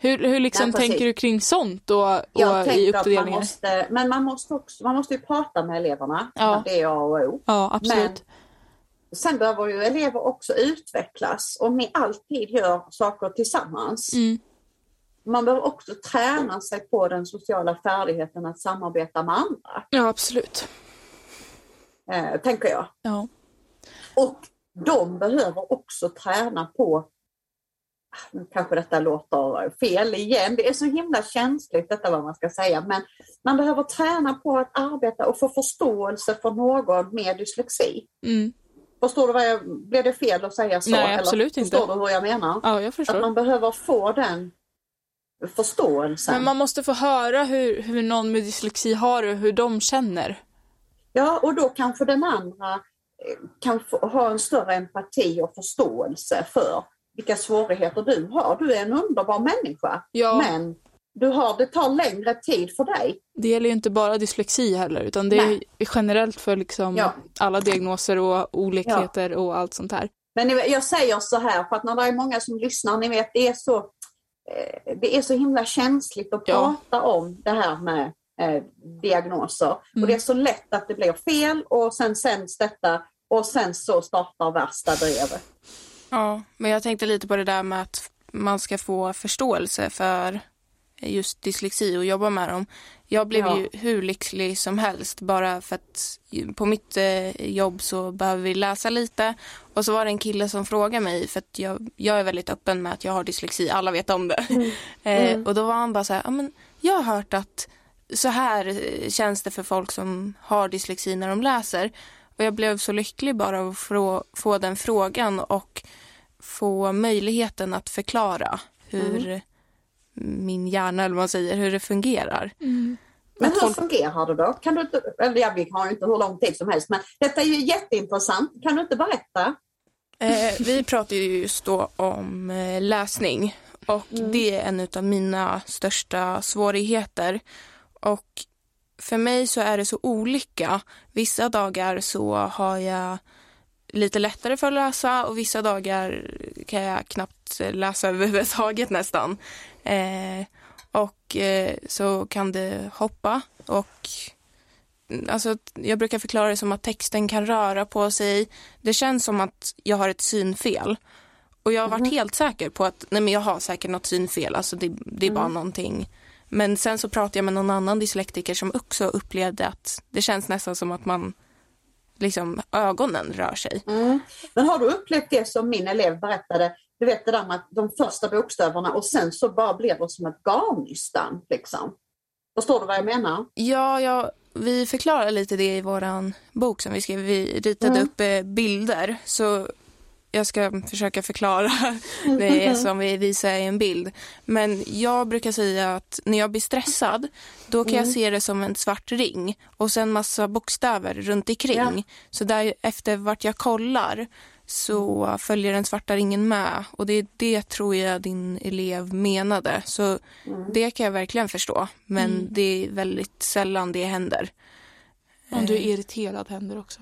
Hur, hur liksom tänker du kring sånt och, och jag i att man måste, men man måste, också, man måste ju prata med eleverna. Ja. Det är A och O. Ja, absolut. sen behöver ju elever också utvecklas om ni alltid gör saker tillsammans. Mm. Man behöver också träna sig på den sociala färdigheten att samarbeta med andra, Ja, absolut. eh, tänker jag. Ja. Och de behöver också träna på, nu kanske detta låter fel igen, det är så himla känsligt detta vad man ska säga, men man behöver träna på att arbeta och få förståelse för någon med dyslexi. Mm. Förstår du vad jag, blev det fel att säga så? Nej, absolut eller inte. Förstår du hur jag menar? ja, jag Att förstår. man behöver få den förståelsen. Men man måste få höra hur, hur någon med dyslexi har det och hur de känner. Ja, och då kanske den andra eh, kan få, ha en större empati och förståelse för vilka svårigheter du har. Du är en underbar människa, Ja. men du har, det tar längre tid för dig. Det gäller ju inte bara dyslexi heller utan det Nej. är generellt för liksom Ja. alla diagnoser och olikheter och allt sånt här. Men jag säger så här för att när det är många som lyssnar, ni vet det är så, eh, det är så himla känsligt att Ja. prata om det här med eh, diagnoser. Mm. Och det är så lätt att det blir fel och sen sänds detta och sen så startar värsta drevet. Ja, men jag tänkte lite på det där med att man ska få förståelse för just dyslexi och jobba med dem. Jag blev Ja. ju hur lycklig som helst bara för att på mitt eh, jobb så behöver vi läsa lite och så var det en kille som frågade mig för att jag, jag är väldigt öppen med att jag har dyslexi, alla vet om det. Eh, och då var han bara så här, ja men jag har hört att så här eh, känns det för folk som har dyslexi när de läser. Och jag blev så lycklig bara av att få den frågan och få möjligheten att förklara hur min hjärna, eller vad man säger, hur det fungerar. Men Att hur folk- fungerar det då? Kan du inte, eller ja, vi har ju inte hur lång tid som helst, men detta är ju jätteintressant. Kan du inte berätta? Eh, vi pratar ju just då om eh, läsning och det är en av mina största svårigheter. Och för mig så är det så olika. Vissa dagar så har jag lite lättare för att läsa och vissa dagar kan jag knappt läsa överhuvudtaget nästan. Eh, och eh, så kan det hoppa och Alltså, jag brukar förklara det som att texten kan röra på sig. Det känns som att jag har ett synfel. Och jag har varit helt säker på att nej men jag har säkert något synfel, alltså det, det är bara någonting. Men sen så pratade jag med någon annan dyslektiker som också upplevde att det känns nästan som att man, liksom ögonen rör sig. Mm. Men har du upplevt det som min elev berättade, du vet det där med att de första bokstäverna och sen så bara blir det som ett garnnystan liksom. Förstår du vad jag menar? Ja, ja, vi förklarar lite det i våran bok som vi skrev. Vi ritade upp eh, bilder, så jag ska försöka förklara det som vi visar i en bild. Men jag brukar säga att när jag blir stressad, då kan jag se det som en svart ring och sen massa bokstäver runt omkring. Ja. Så där efter vart jag kollar så följer den svarta ringen med och det är det tror jag din elev menade. Så det kan jag verkligen förstå, men det är väldigt sällan det händer. Om du är irriterad händer också.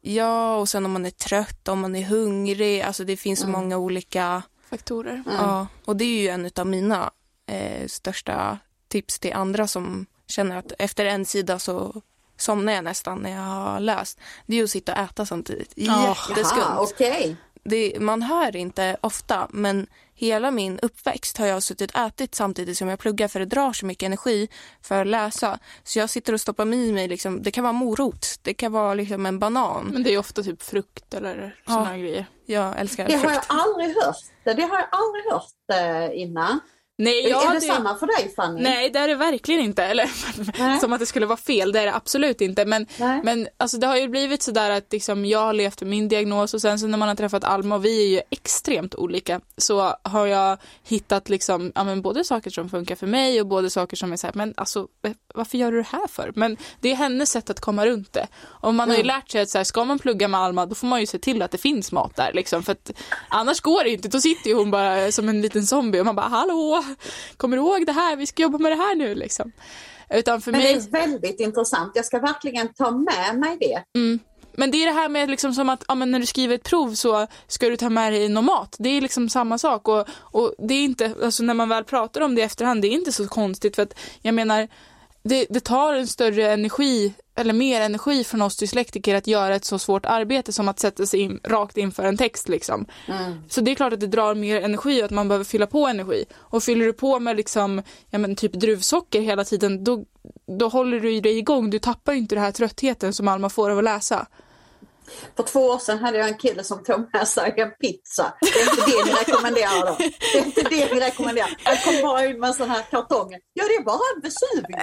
Ja, och sen om man är trött, om man är hungrig, alltså det finns så många olika Faktorer. Ja, och det är ju en av mina eh, största tips till andra som känner att efter en sida så somnar jag nästan när jag har läst. Det är ju att sitta och äta samtidigt. Ja. Jätteskumt. Jaha, okej. Det, man hör inte ofta, men hela min uppväxt har jag suttit och ätit samtidigt som jag pluggar för det drar så mycket energi för att läsa. Så jag sitter och stoppar i mig, liksom, det kan vara morot, det kan vara liksom en banan. Men det är ofta typ frukt eller Ja. sådana grejer. Jag älskar Det har frukt. jag aldrig hört. Det, det har jag aldrig hört eh, innan. Nej, är ja, det, samma för dig Fanny? Nej, det är det verkligen inte. Eller Nej. som att det skulle vara fel, det är det absolut inte. Men, Nej. men alltså, det har ju blivit sådär att liksom, jag har levt med min diagnos och sen så när man har träffat Alma och vi är ju extremt olika så har jag hittat liksom, ja, men både saker som funkar för mig och både saker som är såhär, men alltså varför gör du det här för? Men det är hennes sätt att komma runt det. Och man har ju Mm. lärt sig att så här, ska man plugga med Alma då får man ju se till att det finns mat där liksom. För att annars går det inte. Då sitter ju hon bara som en liten zombie och man bara hallå, kommer du ihåg det här? Vi ska jobba med det här nu liksom. Utan för Men det mig, är väldigt intressant. Jag ska verkligen ta med mig det. men det är det här med liksom som att ja, men när du skriver ett prov så ska du ta med dig någon mat. Det är liksom samma sak och, och det är inte, alltså när man väl pratar om det i efterhand, det är inte så konstigt för att jag menar det, det tar en större energi eller mer energi från oss dyslektiker att göra ett så svårt arbete som att sätta sig in, rakt inför en text liksom. Mm. Så det är klart att det drar mer energi och att man behöver fylla på energi. Och fyller du på med liksom, ja men typ druvsocker hela tiden, då, då håller du dig igång. Du tappar inte den här tröttheten som Alma får av att läsa. För två år sedan hade jag en kille som tog med sig en pizza. Det är inte det ni rekommenderar då. Det är inte det ni rekommenderar. Han kom bara in med sådana här kartonger. Ja, det är bara en Vesuvio.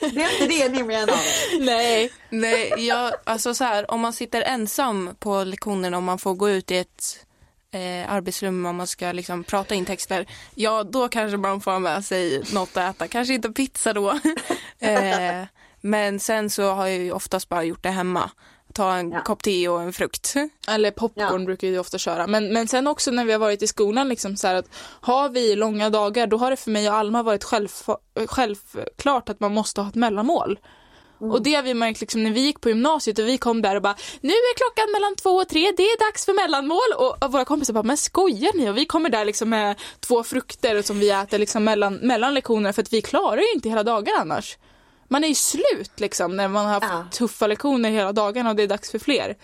Det är inte det ni menar. Nej. Nej, jag, alltså så här, om man sitter ensam på lektionerna och man får gå ut i ett eh, arbetsrum om man ska liksom prata in texter, ja då kanske man får med sig något att äta. Kanske inte pizza då. eh, men sen så har jag ju oftast bara gjort det hemma. Ta en Ja. kopp te och en frukt. Eller popcorn Ja. brukar vi ofta köra. Men, men sen också när vi har varit i skolan, liksom så här att har vi långa dagar, då har det för mig och Alma varit själv, självklart att man måste ha ett mellanmål. Och det har vi märkt liksom när vi gick på gymnasiet och vi kom där och bara Nu är klockan mellan två och tre, det är dags för mellanmål och, och våra kompisar bara men skojar ni? Och vi kommer där liksom med två frukter som vi äter liksom mellan, mellan lektionerna för att vi klarar ju inte hela dagen annars. Man är ju slut liksom när man har haft Ja. tuffa lektioner hela dagarna och det är dags för fler.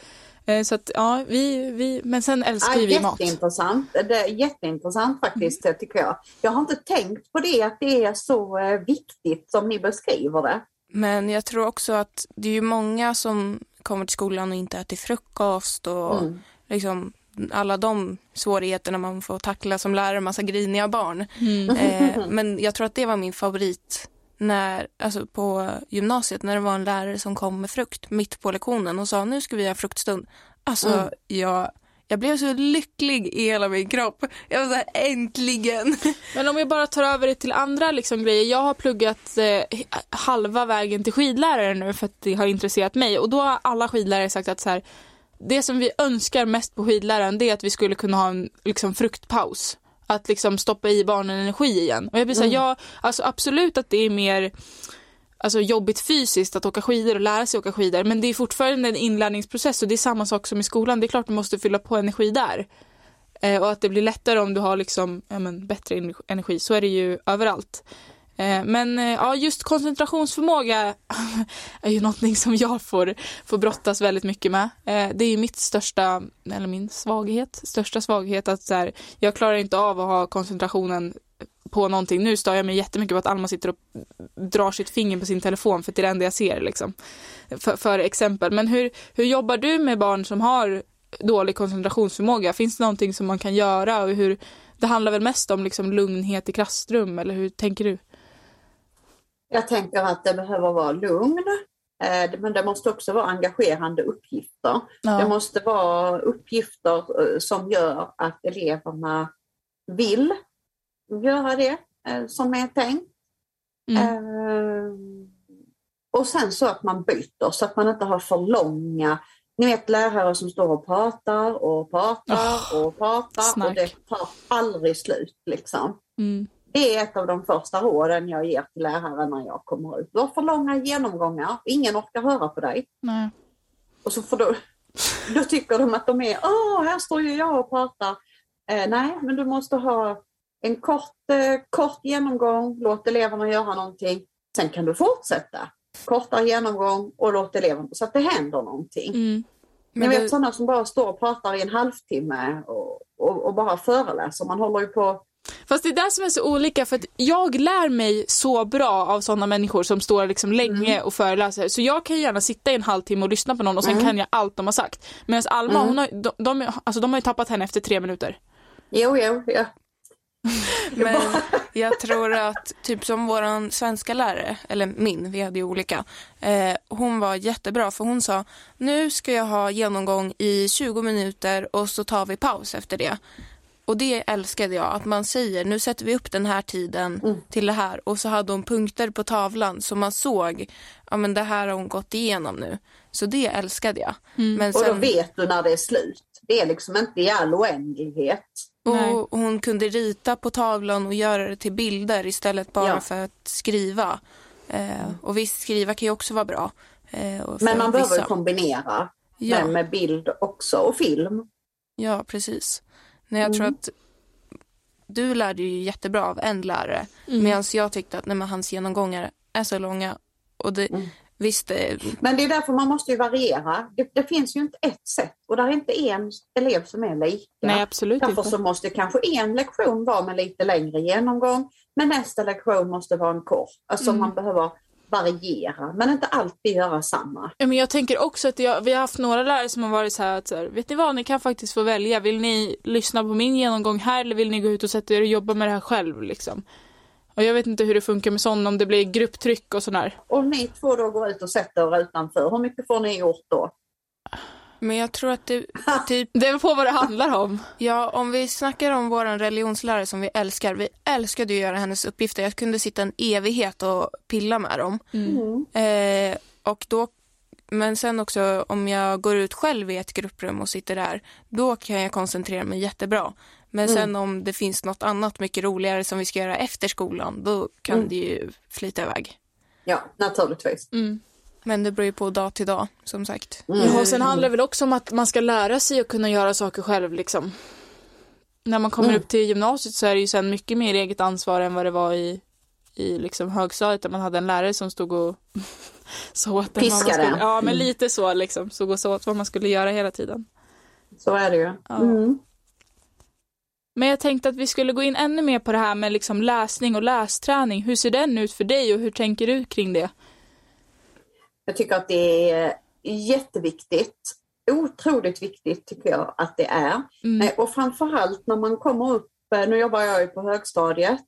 Eh, Så att ja, vi, vi, men sen älskar Ja, vi mat. jätteintressant. Det är jätteintressant faktiskt det tycker jag. Jag har inte tänkt på det att det är så eh, viktigt som ni beskriver det. Men jag tror också att det är ju många som kommer till skolan och inte äter frukost och Mm. liksom alla de svårigheterna man får tackla som lärare, massa griniga barn. Mm. Eh, men jag tror att det var min favorit när, alltså på gymnasiet när det var en lärare som kom med frukt mitt på lektionen och sa nu ska vi ha fruktstund. Alltså Mm. jag, jag blev så lycklig i hela min kropp. Jag var så här, äntligen! Men om vi bara tar över det till andra liksom, grejer. Jag har pluggat eh, halva vägen till skidlärare nu för att det har intresserat mig. Och då har alla skidlärare sagt att så här, det som vi önskar mest på skidläraren det är att vi skulle kunna ha en liksom, fruktpaus. Att liksom stoppa i barnen energi igen. Och jag blir så här, ja, alltså absolut att det är mer alltså, jobbigt fysiskt att åka skidor och lära sig åka skidor. Men det är fortfarande en inlärningsprocess och det är samma sak som i skolan. Det är klart du måste fylla på energi där. Eh, och att det blir lättare om du har liksom, ja, men, bättre ener- energi. Så är det ju överallt. Eh, men eh, ja, just koncentrationsförmåga är ju någonting som jag får, får brottas väldigt mycket med. Eh, det är ju mitt största, eller min svaghet, största svaghet att så här, jag klarar inte av att ha koncentrationen på någonting. Nu stör jag mig jättemycket på att Alma sitter och drar sitt finger på sin telefon för att det är det enda jag ser liksom. För, för exempel. Men hur, hur jobbar du med barn som har dålig koncentrationsförmåga? Finns det någonting som man kan göra? Och hur, det handlar väl mest om liksom lugnhet i klassrum, eller hur tänker du? Jag tänker att det behöver vara lugn. eh, Men det måste också vara engagerande uppgifter. Det måste vara uppgifter eh, som gör att eleverna vill göra det eh, som är tänkt. Mm. Och sen så att man byter så att man inte har för långa ni vet lärare som står och pratar och pratar och pratar snack. och det tar aldrig slut. Liksom. Mm. Det är ett av de första råden jag ger till lärare när jag kommer ut. Du har för långa genomgångar, ingen orkar höra på dig. Nej. Och så får du, då tycker de att de är, åh, här står ju jag och pratar. Eh, nej, men du måste ha en kort, eh, kort genomgång, låt eleverna göra någonting. Sen kan du fortsätta. Kortare genomgång och låt eleverna, så att det händer någonting. Mm. Men vet du- sådana som bara står och pratar i en halvtimme och, och, och bara föreläser. Man håller ju på Fast det är det som är så olika för att jag lär mig så bra av sådana människor som står liksom länge och föreläser. Så jag kan gärna sitta i en halvtimme och lyssna på någon och sen Mm. kan jag allt de har sagt. Medan Alma, Mm. hon har, de, de, alltså de har ju tappat henne efter tre minuter. Jo, jo, ja. Men jag tror att typ som våran svenska lärare, eller min, vi hade ju olika, eh, hon var jättebra för hon sa nu ska jag ha genomgång i 20 minuter och så tar vi paus efter det. Och det älskade jag, att man säger nu sätter vi upp den här tiden Mm. till det här och så hade hon punkter på tavlan så man såg, ja men det här har hon gått igenom nu. Så det älskade jag. Men Och då sen, vet du när det är slut. Det är liksom inte i all oändlighet. Nej. och hon kunde rita på tavlan och göra det till bilder istället bara Ja. för att skriva. Eh, och visst, skriva kan ju också vara bra. Eh, Men man behöver vissa. kombinera ja, med bild också och film. ja, precis. Nej, jag tror Mm. att du lärde ju jättebra av en lärare Mm. medan jag tyckte att nej, men hans genomgångar är så långa. Och det, Mm. visst, eh, Men det är därför man måste ju variera. Det, det finns ju inte ett sätt och det är inte en elev som är lika. Nej, absolut Därför inte. så måste kanske en lektion vara med lite längre genomgång, men nästa lektion måste vara en kort. Alltså Mm. man behöver variera, men inte alltid göra samma. Ja, men jag tänker också att jag, vi har haft några lärare som har varit så här att så här, vet ni vad, ni kan faktiskt få välja. Vill ni lyssna på min genomgång här eller vill ni gå ut och sätta er och jobba med det här själv liksom? Och jag vet inte hur det funkar med sån, om det blir grupptryck och sådär. Om ni två då går ut och sätter er utanför, hur mycket får ni gjort då? Men jag tror att det typ Det beror på vad det handlar om. Ja, om vi snackar om vår religionslärare som vi älskar. Vi älskade ju att göra hennes uppgifter. Jag kunde sitta en evighet och pilla med dem. Mm. Eh, och då, men sen också om jag går ut själv i ett grupprum och sitter där, då kan jag koncentrera mig jättebra. Men sen om det finns något annat mycket roligare som vi ska göra efter skolan, då kan Mm. det ju flyta iväg. Ja, naturligtvis. Mm. Men det beror ju på dag till dag, som sagt. Mm. Ja, och sen handlar det väl också om att man ska lära sig att kunna göra saker själv liksom. När man kommer Mm. upp till gymnasiet så är det ju sen mycket mer eget ansvar än vad det var i, i liksom högstadiet där man hade en lärare som stod och så åt en Piskade. skulle, Ja, men Mm. lite så liksom. Stod och så åt vad man skulle göra hela tiden. Så är det ju. Ja. Mm. Men jag tänkte att vi skulle gå in ännu mer på det här med liksom läsning och lästräning. Hur ser den ut för dig och hur tänker du kring det? Jag tycker att det är jätteviktigt. Otroligt viktigt tycker jag att det är. Mm. Eh, Och framförallt när man kommer upp, eh, nu jobbar jag ju på högstadiet,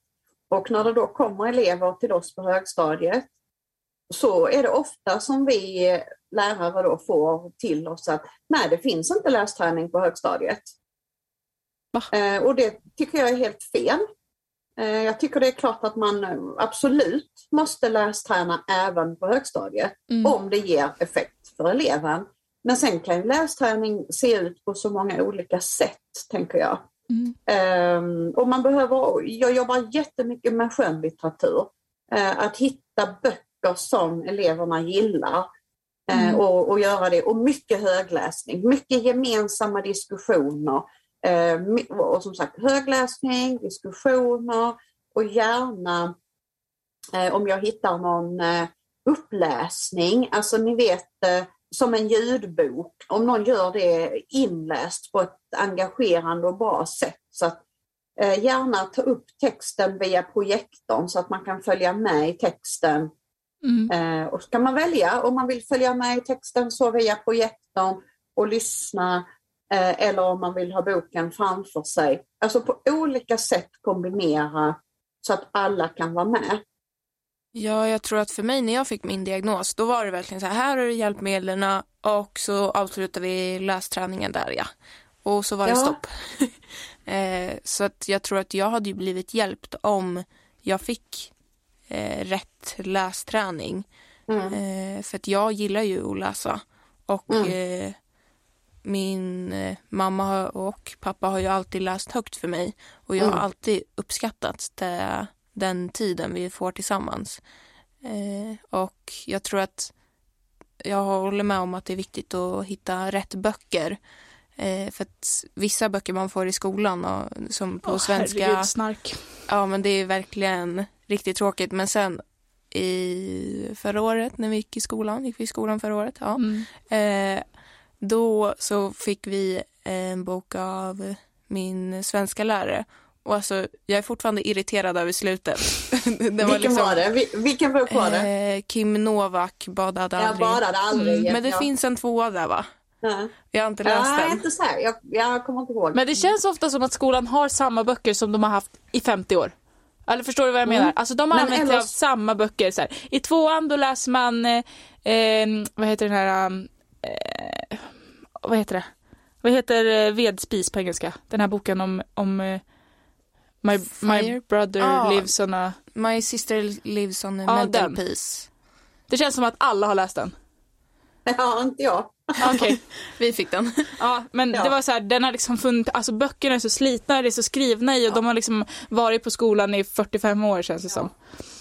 och när det då kommer elever till oss på högstadiet så är det ofta som vi lärare då får till oss att nej, det finns inte lästräning på högstadiet. Va? Eh, och det tycker jag är helt fel. Eh, jag tycker det är klart att man eh, absolut måste lästräna även på högstadiet Mm. om det ger effekt för eleven. Men sen kan ju lästräning se ut på så många olika sätt, tänker jag. Mm. Ehm, och man behöver, jag jobbar jättemycket med skönlitteratur. Eh, att hitta böcker som eleverna gillar Mm. och, och göra det. Och mycket högläsning, mycket gemensamma diskussioner. Eh, och som sagt högläsning, diskussioner och gärna eh, om jag hittar någon eh, uppläsning, alltså ni vet som en ljudbok, om någon gör det inläst på ett engagerande och bra sätt. Så att eh, gärna ta upp texten via projektorn så att man kan följa med i texten. Mm. Eh, och så kan man välja om man vill följa med i texten så via projektorn och lyssna eller om man vill ha boken framför sig. Alltså på olika sätt kombinera så att alla kan vara med. Ja, jag tror att för mig när jag fick min diagnos, då var det verkligen så här, här är hjälpmedlen och så avslutar vi lästräningen där ja. Och så var det Ja. stopp. eh, så att jag tror att jag hade ju blivit hjälpt om jag fick eh, rätt lästräning. Mm. Eh, för att jag gillar ju att läsa. Och Mm. Min eh, mamma och pappa har ju alltid läst högt för mig. Och jag har Mm. alltid uppskattat det, den tiden vi får tillsammans. Eh, och jag tror att jag håller med om att det är viktigt att hitta rätt böcker. Eh, för att vissa böcker man får i skolan och, som på Åh, svenska herregud, snark. Ja, men det är verkligen riktigt tråkigt. Men sen i förra året när vi gick i skolan, gick vi i skolan förra året, ja. Mm. Eh, då så fick vi en bok av min svenska lärare. Och alltså, jag är fortfarande irriterad över slutet. det Vilken var det? Vil- Vilken bok var det? Eh, Kim Novak badade jag aldrig. badade aldrig. Mm, Men det ja. finns en tvåa där va? Ja. Jag har inte läst den. inte så här. Jag, jag kommer inte ihåg. Men det känns ofta som att skolan har samma böcker som de har haft i 50 år. Eller förstår du vad jag Mm. menar? Alltså de har Men använt sig av samma böcker. Så här. I tvåan då läser man, eh, eh, vad heter den här, um, eh, vad heter det? Vad heter eh, vedspis på engelska? Den här boken om, om eh, my, my brother Ah. lives on a... My sister lives on a Ja, mental den. peace. Det känns som att alla har läst den. Ja, inte jag. Okej. Vi fick den. Ja, men Ja. det var så här, den har liksom funnit, alltså böckerna är så slitna, det är så skrivna i och de har liksom varit på skolan i 45 år känns det som.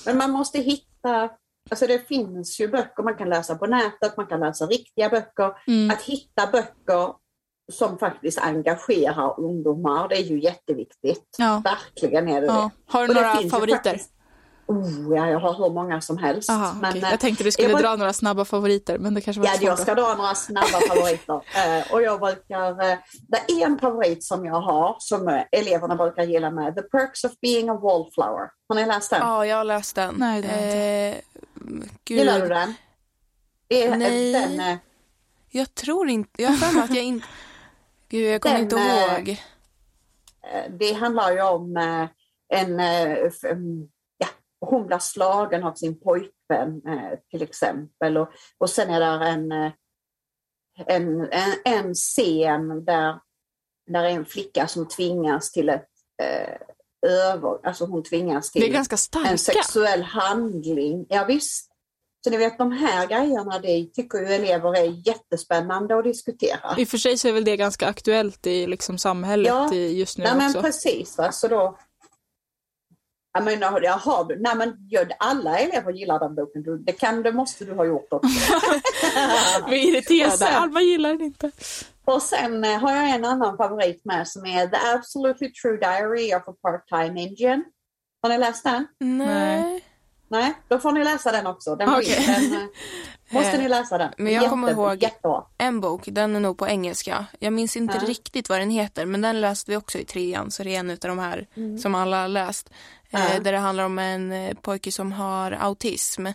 Men man måste hitta, alltså det finns ju böcker man kan läsa på nätet, man kan läsa riktiga böcker. Mm. Att hitta böcker som faktiskt engagerar ungdomar. Det är ju jätteviktigt. Ja. Verkligen är det Ja. det. Har du några favoriter? faktiskt- Oh, ja, jag har hur många som helst. Aha, men, eh, Jag tänkte du skulle jag var- dra några snabba favoriter men det kanske var Ja, svårt. jag ska dra några snabba favoriter. Eh, och jag brukar, eh, det är en favorit som jag har som eleverna brukar gilla med. The Perks of Being a Wallflower. Har ni läst den? Ja, jag har läst den. Nej, det har jag eh, gud, Gillar du den? Det är, Nej. Den, eh, Jag tror inte, jag har för mig att jag inte... Gud, jag kommer Den, inte ihåg. eh, det handlar ju om en, mm, hon blir slagen av sin pojkvän eh, till exempel. Och, och sen är det en, eh, en, en, en scen där, där är en flicka som tvingas till ett eh, över, alltså hon tvingas till en sexuell handling. Ja, visst. Så ni vet de här grejerna det tycker ju elever är jättespännande att diskutera. I och för sig så är väl det ganska aktuellt i liksom samhället Ja. i just nu Nej men också. precis va, så då jag menar, jag har, nej men alla elever gillar den boken. Du, det, kan, det måste du ha gjort också. Vi är irriterade. Alma gillar den inte. Och sen eh, har jag en annan favorit med som är The Absolutely True Diary of a Part-Time Indian. Har ni läst den? Nej. Nej, då får ni läsa den också. Den, den eh, måste ni läsa den. Men jag kommer ihåg- Jättebra. En bok, den är nog på engelska. Jag minns inte Ja. riktigt vad den heter, men den läste vi också i trean, så det är en av de här som alla har läst. Eh, där det handlar om en eh, pojke som har autism.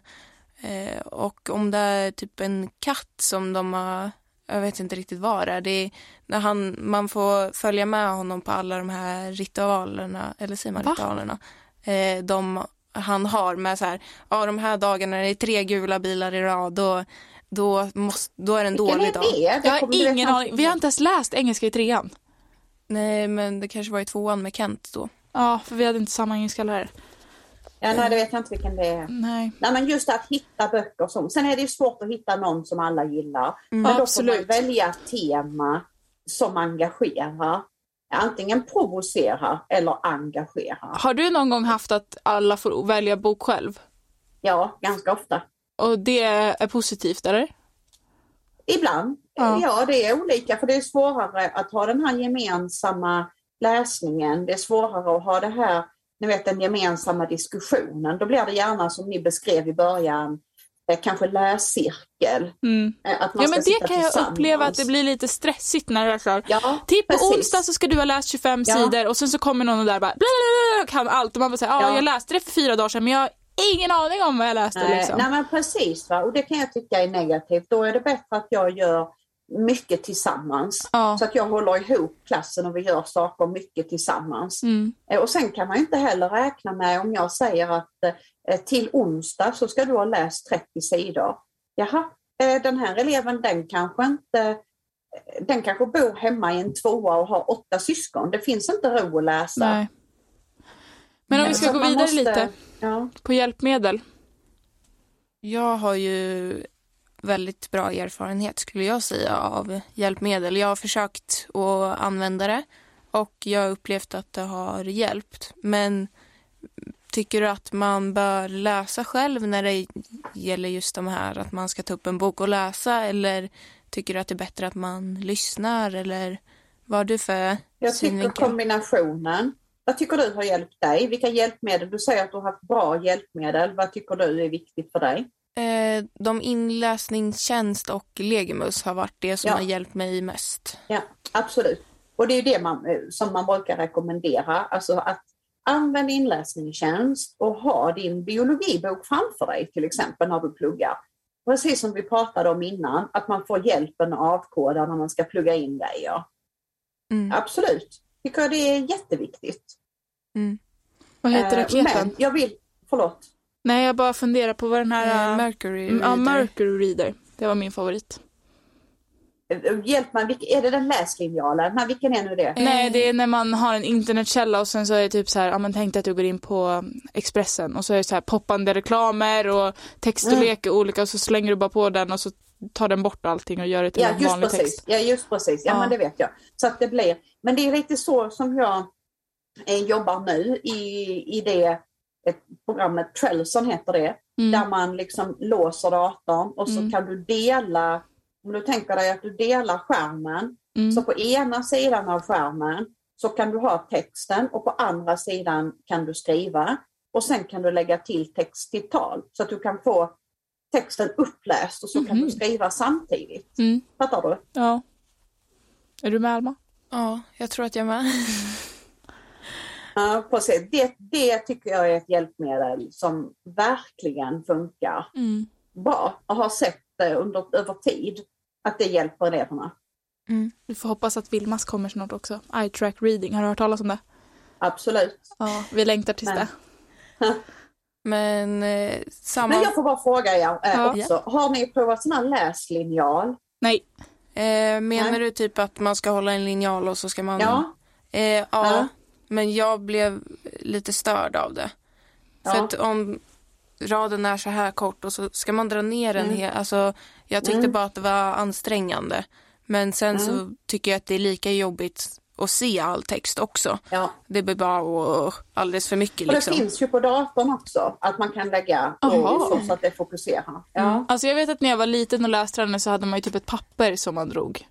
Eh, och om det är typ en katt som de har, jag vet inte riktigt vad det är. Det är när han, man får följa med honom på alla de här ritualerna, eller säger man Va? ritualerna? De han har med så här, ja de här dagarna det är tre gula bilar i rad, då, då, måste, då är det en Vilken dålig är dag. det? Jag har ingen aning. Vi har inte ens läst engelska i trean. Nej, men det kanske var i tvåan med Kent då. Ja, för vi hade inte samma engelska lärare. Ja, nej, det vet jag inte vilken det är. Nej. Nej, men just att hitta böcker som... Sen är det ju svårt att hitta någon som alla gillar. Men då får man absolut. välja tema som engagerar. Antingen provocerar eller engagerar. Har du någon gång haft att alla får välja bok själv? Ja, ganska ofta. Och det är positivt, eller? Ibland. Ja. Ja. det är olika för det är svårare att ha den här gemensamma läsningen. Det är svårare att ha det här, ni vet den gemensamma diskussionen. Då blir det gärna som ni beskrev i början, eh, kanske läscirkel. Mm. eh, Att man Ja, men det kan jag uppleva att det blir lite stressigt när det är så här. Ja, Typ på onsdag så ska du ha läst 25 Ja. sidor och sen så kommer någon och där bara kan allt och man bara säger ja Ja. jag läste det för fyra dagar sedan men jag har ingen aning om vad jag läste Nej, liksom. nej men precis, va? och det kan jag tycka är negativt. Då är det bättre att jag gör mycket tillsammans. Ja. Så att jag håller ihop klassen och vi gör saker mycket tillsammans. Mm. Eh, Och sen kan man ju inte heller räkna med om jag säger att eh, till onsdag så ska du ha läst 30 sidor. Jaha, eh, den här eleven den kanske inte eh, den kanske bor hemma i en tvåa och har åtta syskon. Det finns inte ro att läsa. Nej. Men om vi Så ska att gå vidare måste- lite Ja. på hjälpmedel. Jag har ju väldigt bra erfarenhet skulle jag säga av hjälpmedel. Jag har försökt att använda det och jag har upplevt att det har hjälpt. Men tycker du att man bör läsa själv när det gäller just de här att man ska ta upp en bok och läsa eller tycker du att det är bättre att man lyssnar eller vad har du för Jag tycker synvinkel? kombinationen. Vad tycker du har hjälpt dig? Vilka hjälpmedel? Du säger att du har haft bra hjälpmedel. Vad tycker du är viktigt för dig? Eh, de inläsningstjänst och Legimus har varit det som Ja. har hjälpt mig mest. Ja, absolut. Och det är ju det man, eh, som man brukar rekommendera. Alltså att använd inläsningstjänst och ha din biologibok framför dig till exempel när du pluggar. Precis som vi pratade om innan, att man får hjälpen att avkoda när man ska plugga in grejer. Mm. Absolut. Tycker jag det är jätteviktigt. Vad heter Eh, raketen? Men jag vill, förlåt. Nej jag bara funderar på vad den här... Eh, Mercury Mm, ja, Reader. Mercury Reader. Det var min favorit. Eh, Hjälp mig, är det den läslinjalen? Nej, vilken är nu det? Nej, det är när man har en internetkälla och sen så är det typ så här, ja men tänk dig att du går in på Expressen och så är det så här poppande reklamer och text och Mm. olika och så slänger du bara på den och så tar den bort allting och gör det till Ja, en just vanlig precis. text. Ja, just precis. Ja, Ja. men det vet jag. Så att det blir, men det är lite så som jag eh, jobbar nu i, i det ett programmet Trelson heter det, Mm. där man liksom låser datorn och så Mm. kan du dela om du tänker dig att du delar skärmen, Mm. så på ena sidan av skärmen så kan du ha texten och på andra sidan kan du skriva. Och sen kan du lägga till text till tal så att du kan få texten uppläst och så kan Mhm. du skriva samtidigt. Mm. Fattar du? Ja. Är du med Alma? Ja, jag tror att jag är med. Ja, precis. Det, det tycker jag är ett hjälpmedel som verkligen funkar Mm. bra och har sett det under, över tid att det hjälper eleverna. Vi får hoppas att Vilmas kommer snart också. Eye track reading, har du hört talas om det? Absolut. Ja, vi längtar tills Men- det. Men eh, samma... Men jag får bara fråga er eh, Ja. också. Har ni provat sån här läslinjal? Nej. Eh, menar Nej. du typ att man ska hålla en linjal och så ska man... Ja. Eh, ja, Ja. Men jag blev lite störd av det. För Ja. att om raden är så här kort och så ska man dra ner den Mm. he- alltså jag tyckte Mm. bara att det var ansträngande. Men sen så tycker jag att det är lika jobbigt att se all text också. ja. Det blir bara alldeles för mycket Och det liksom. finns ju på datorn också, att man kan lägga så, så att det fokuserar. Ja. Alltså jag vet att när jag var liten och läste den så hade man ju typ ett papper som man drog.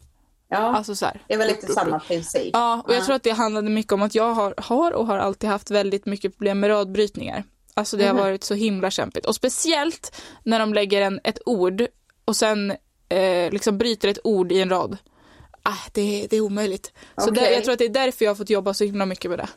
Ja. Alltså så här. Det är väl lite samma princip. Ja, och jag Ja. tror att det handlade mycket om att jag har, har och har alltid haft väldigt mycket problem med radbrytningar. Alltså det har Mhm. varit så himla kämpigt. Och speciellt när de lägger en, ett ord och sen eh, liksom bryter ett ord i en rad. Ah, det, det är omöjligt. Så Okej. där, jag tror att det är därför jag har fått jobba så himla mycket med det.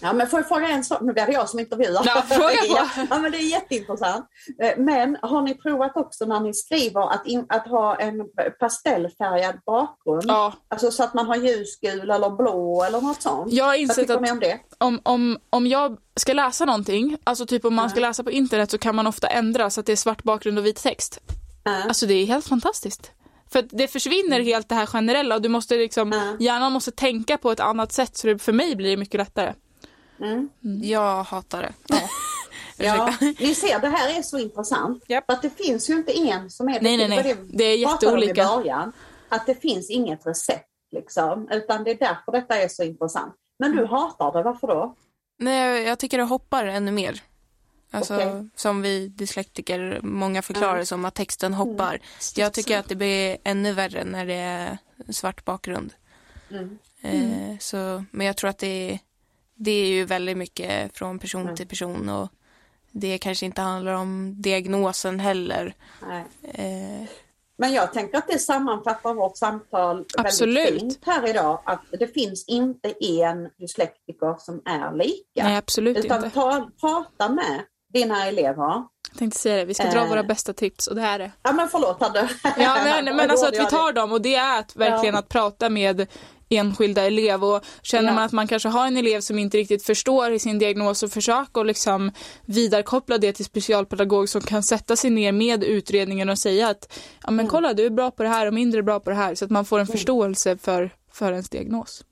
Ja, men får jag fråga en sak? Nu blir det jag som intervjuar. Ja, fråga på. ja, men det är jätteintressant. Eh, Men har ni provat också när ni skriver att, in, att ha en pastellfärgad bakgrund? Ja, Alltså så att man har ljusgul eller blå eller något sånt? jag har insett att om det? om, om, om jag ska läsa någonting, alltså typ om man ska läsa på internet så kan man ofta ändra så att det är svart bakgrund och vit text. Ja. Alltså det är helt fantastiskt. För det försvinner helt det här generella och du måste liksom, Ja. hjärnan måste tänka på ett annat sätt så det, för mig blir det mycket lättare. Mm. Jag hatar det. Ja, Ursäkta. ni ser, det här är så intressant. Japp. För att det finns ju inte en som är... Nej, nej, nej. Det är jätteolika. I början, att det finns inget recept liksom, utan det är därför detta är så intressant. Men Mm. du hatar det, varför då? Nej, jag tycker det hoppar ännu mer. Alltså, Okej. som vi dyslektiker, många förklarar Ja. det som att texten hoppar. Jag tycker att det blir ännu värre när det är svart bakgrund. Mm. Eh, så, men jag tror att det är, det är ju väldigt mycket från person Mm. till person och det kanske inte handlar om diagnosen heller. Eh, Men jag tänker att det sammanfattar vårt samtal Absolut. väldigt fint här idag. Att det finns inte en dyslektiker som är lika. Nej, absolut utan inte. ta, prata med dina elever. Jag tänkte säga det, vi ska dra Eh. våra bästa tips och det här är Ja men förlåt Hadde. Ja men, men alltså att vi tar dem och det är att verkligen Ja. att prata med enskilda elev och känner Ja. man att man kanske har en elev som inte riktigt förstår i sin diagnos och försöka och liksom vidarekoppla det till specialpedagog som kan sätta sig ner med utredningen och säga att ja men Mm. kolla du är bra på det här och mindre bra på det här så att man får en förståelse för, för ens diagnos.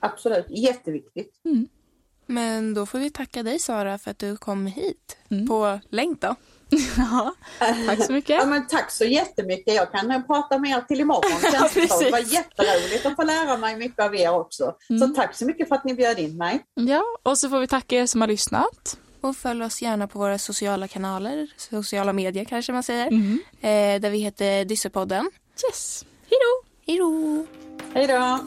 Absolut, jätteviktigt. men då får vi tacka dig Sara för att du kom hit Mm. på länk då. Ja, tack så Ja, mycket. men tack så jättemycket. Jag kan prata med er till imorgon. känns det var jätteroligt att få lära mig mycket av er också. Så Mm. tack så mycket för att ni bjöd in mig. Ja, och så får vi tacka er som har lyssnat. Och följ oss gärna på våra sociala kanaler, sociala medier kanske man säger, Mm. eh, där vi heter Dyssepodden. Yes! Hej då! Hej då!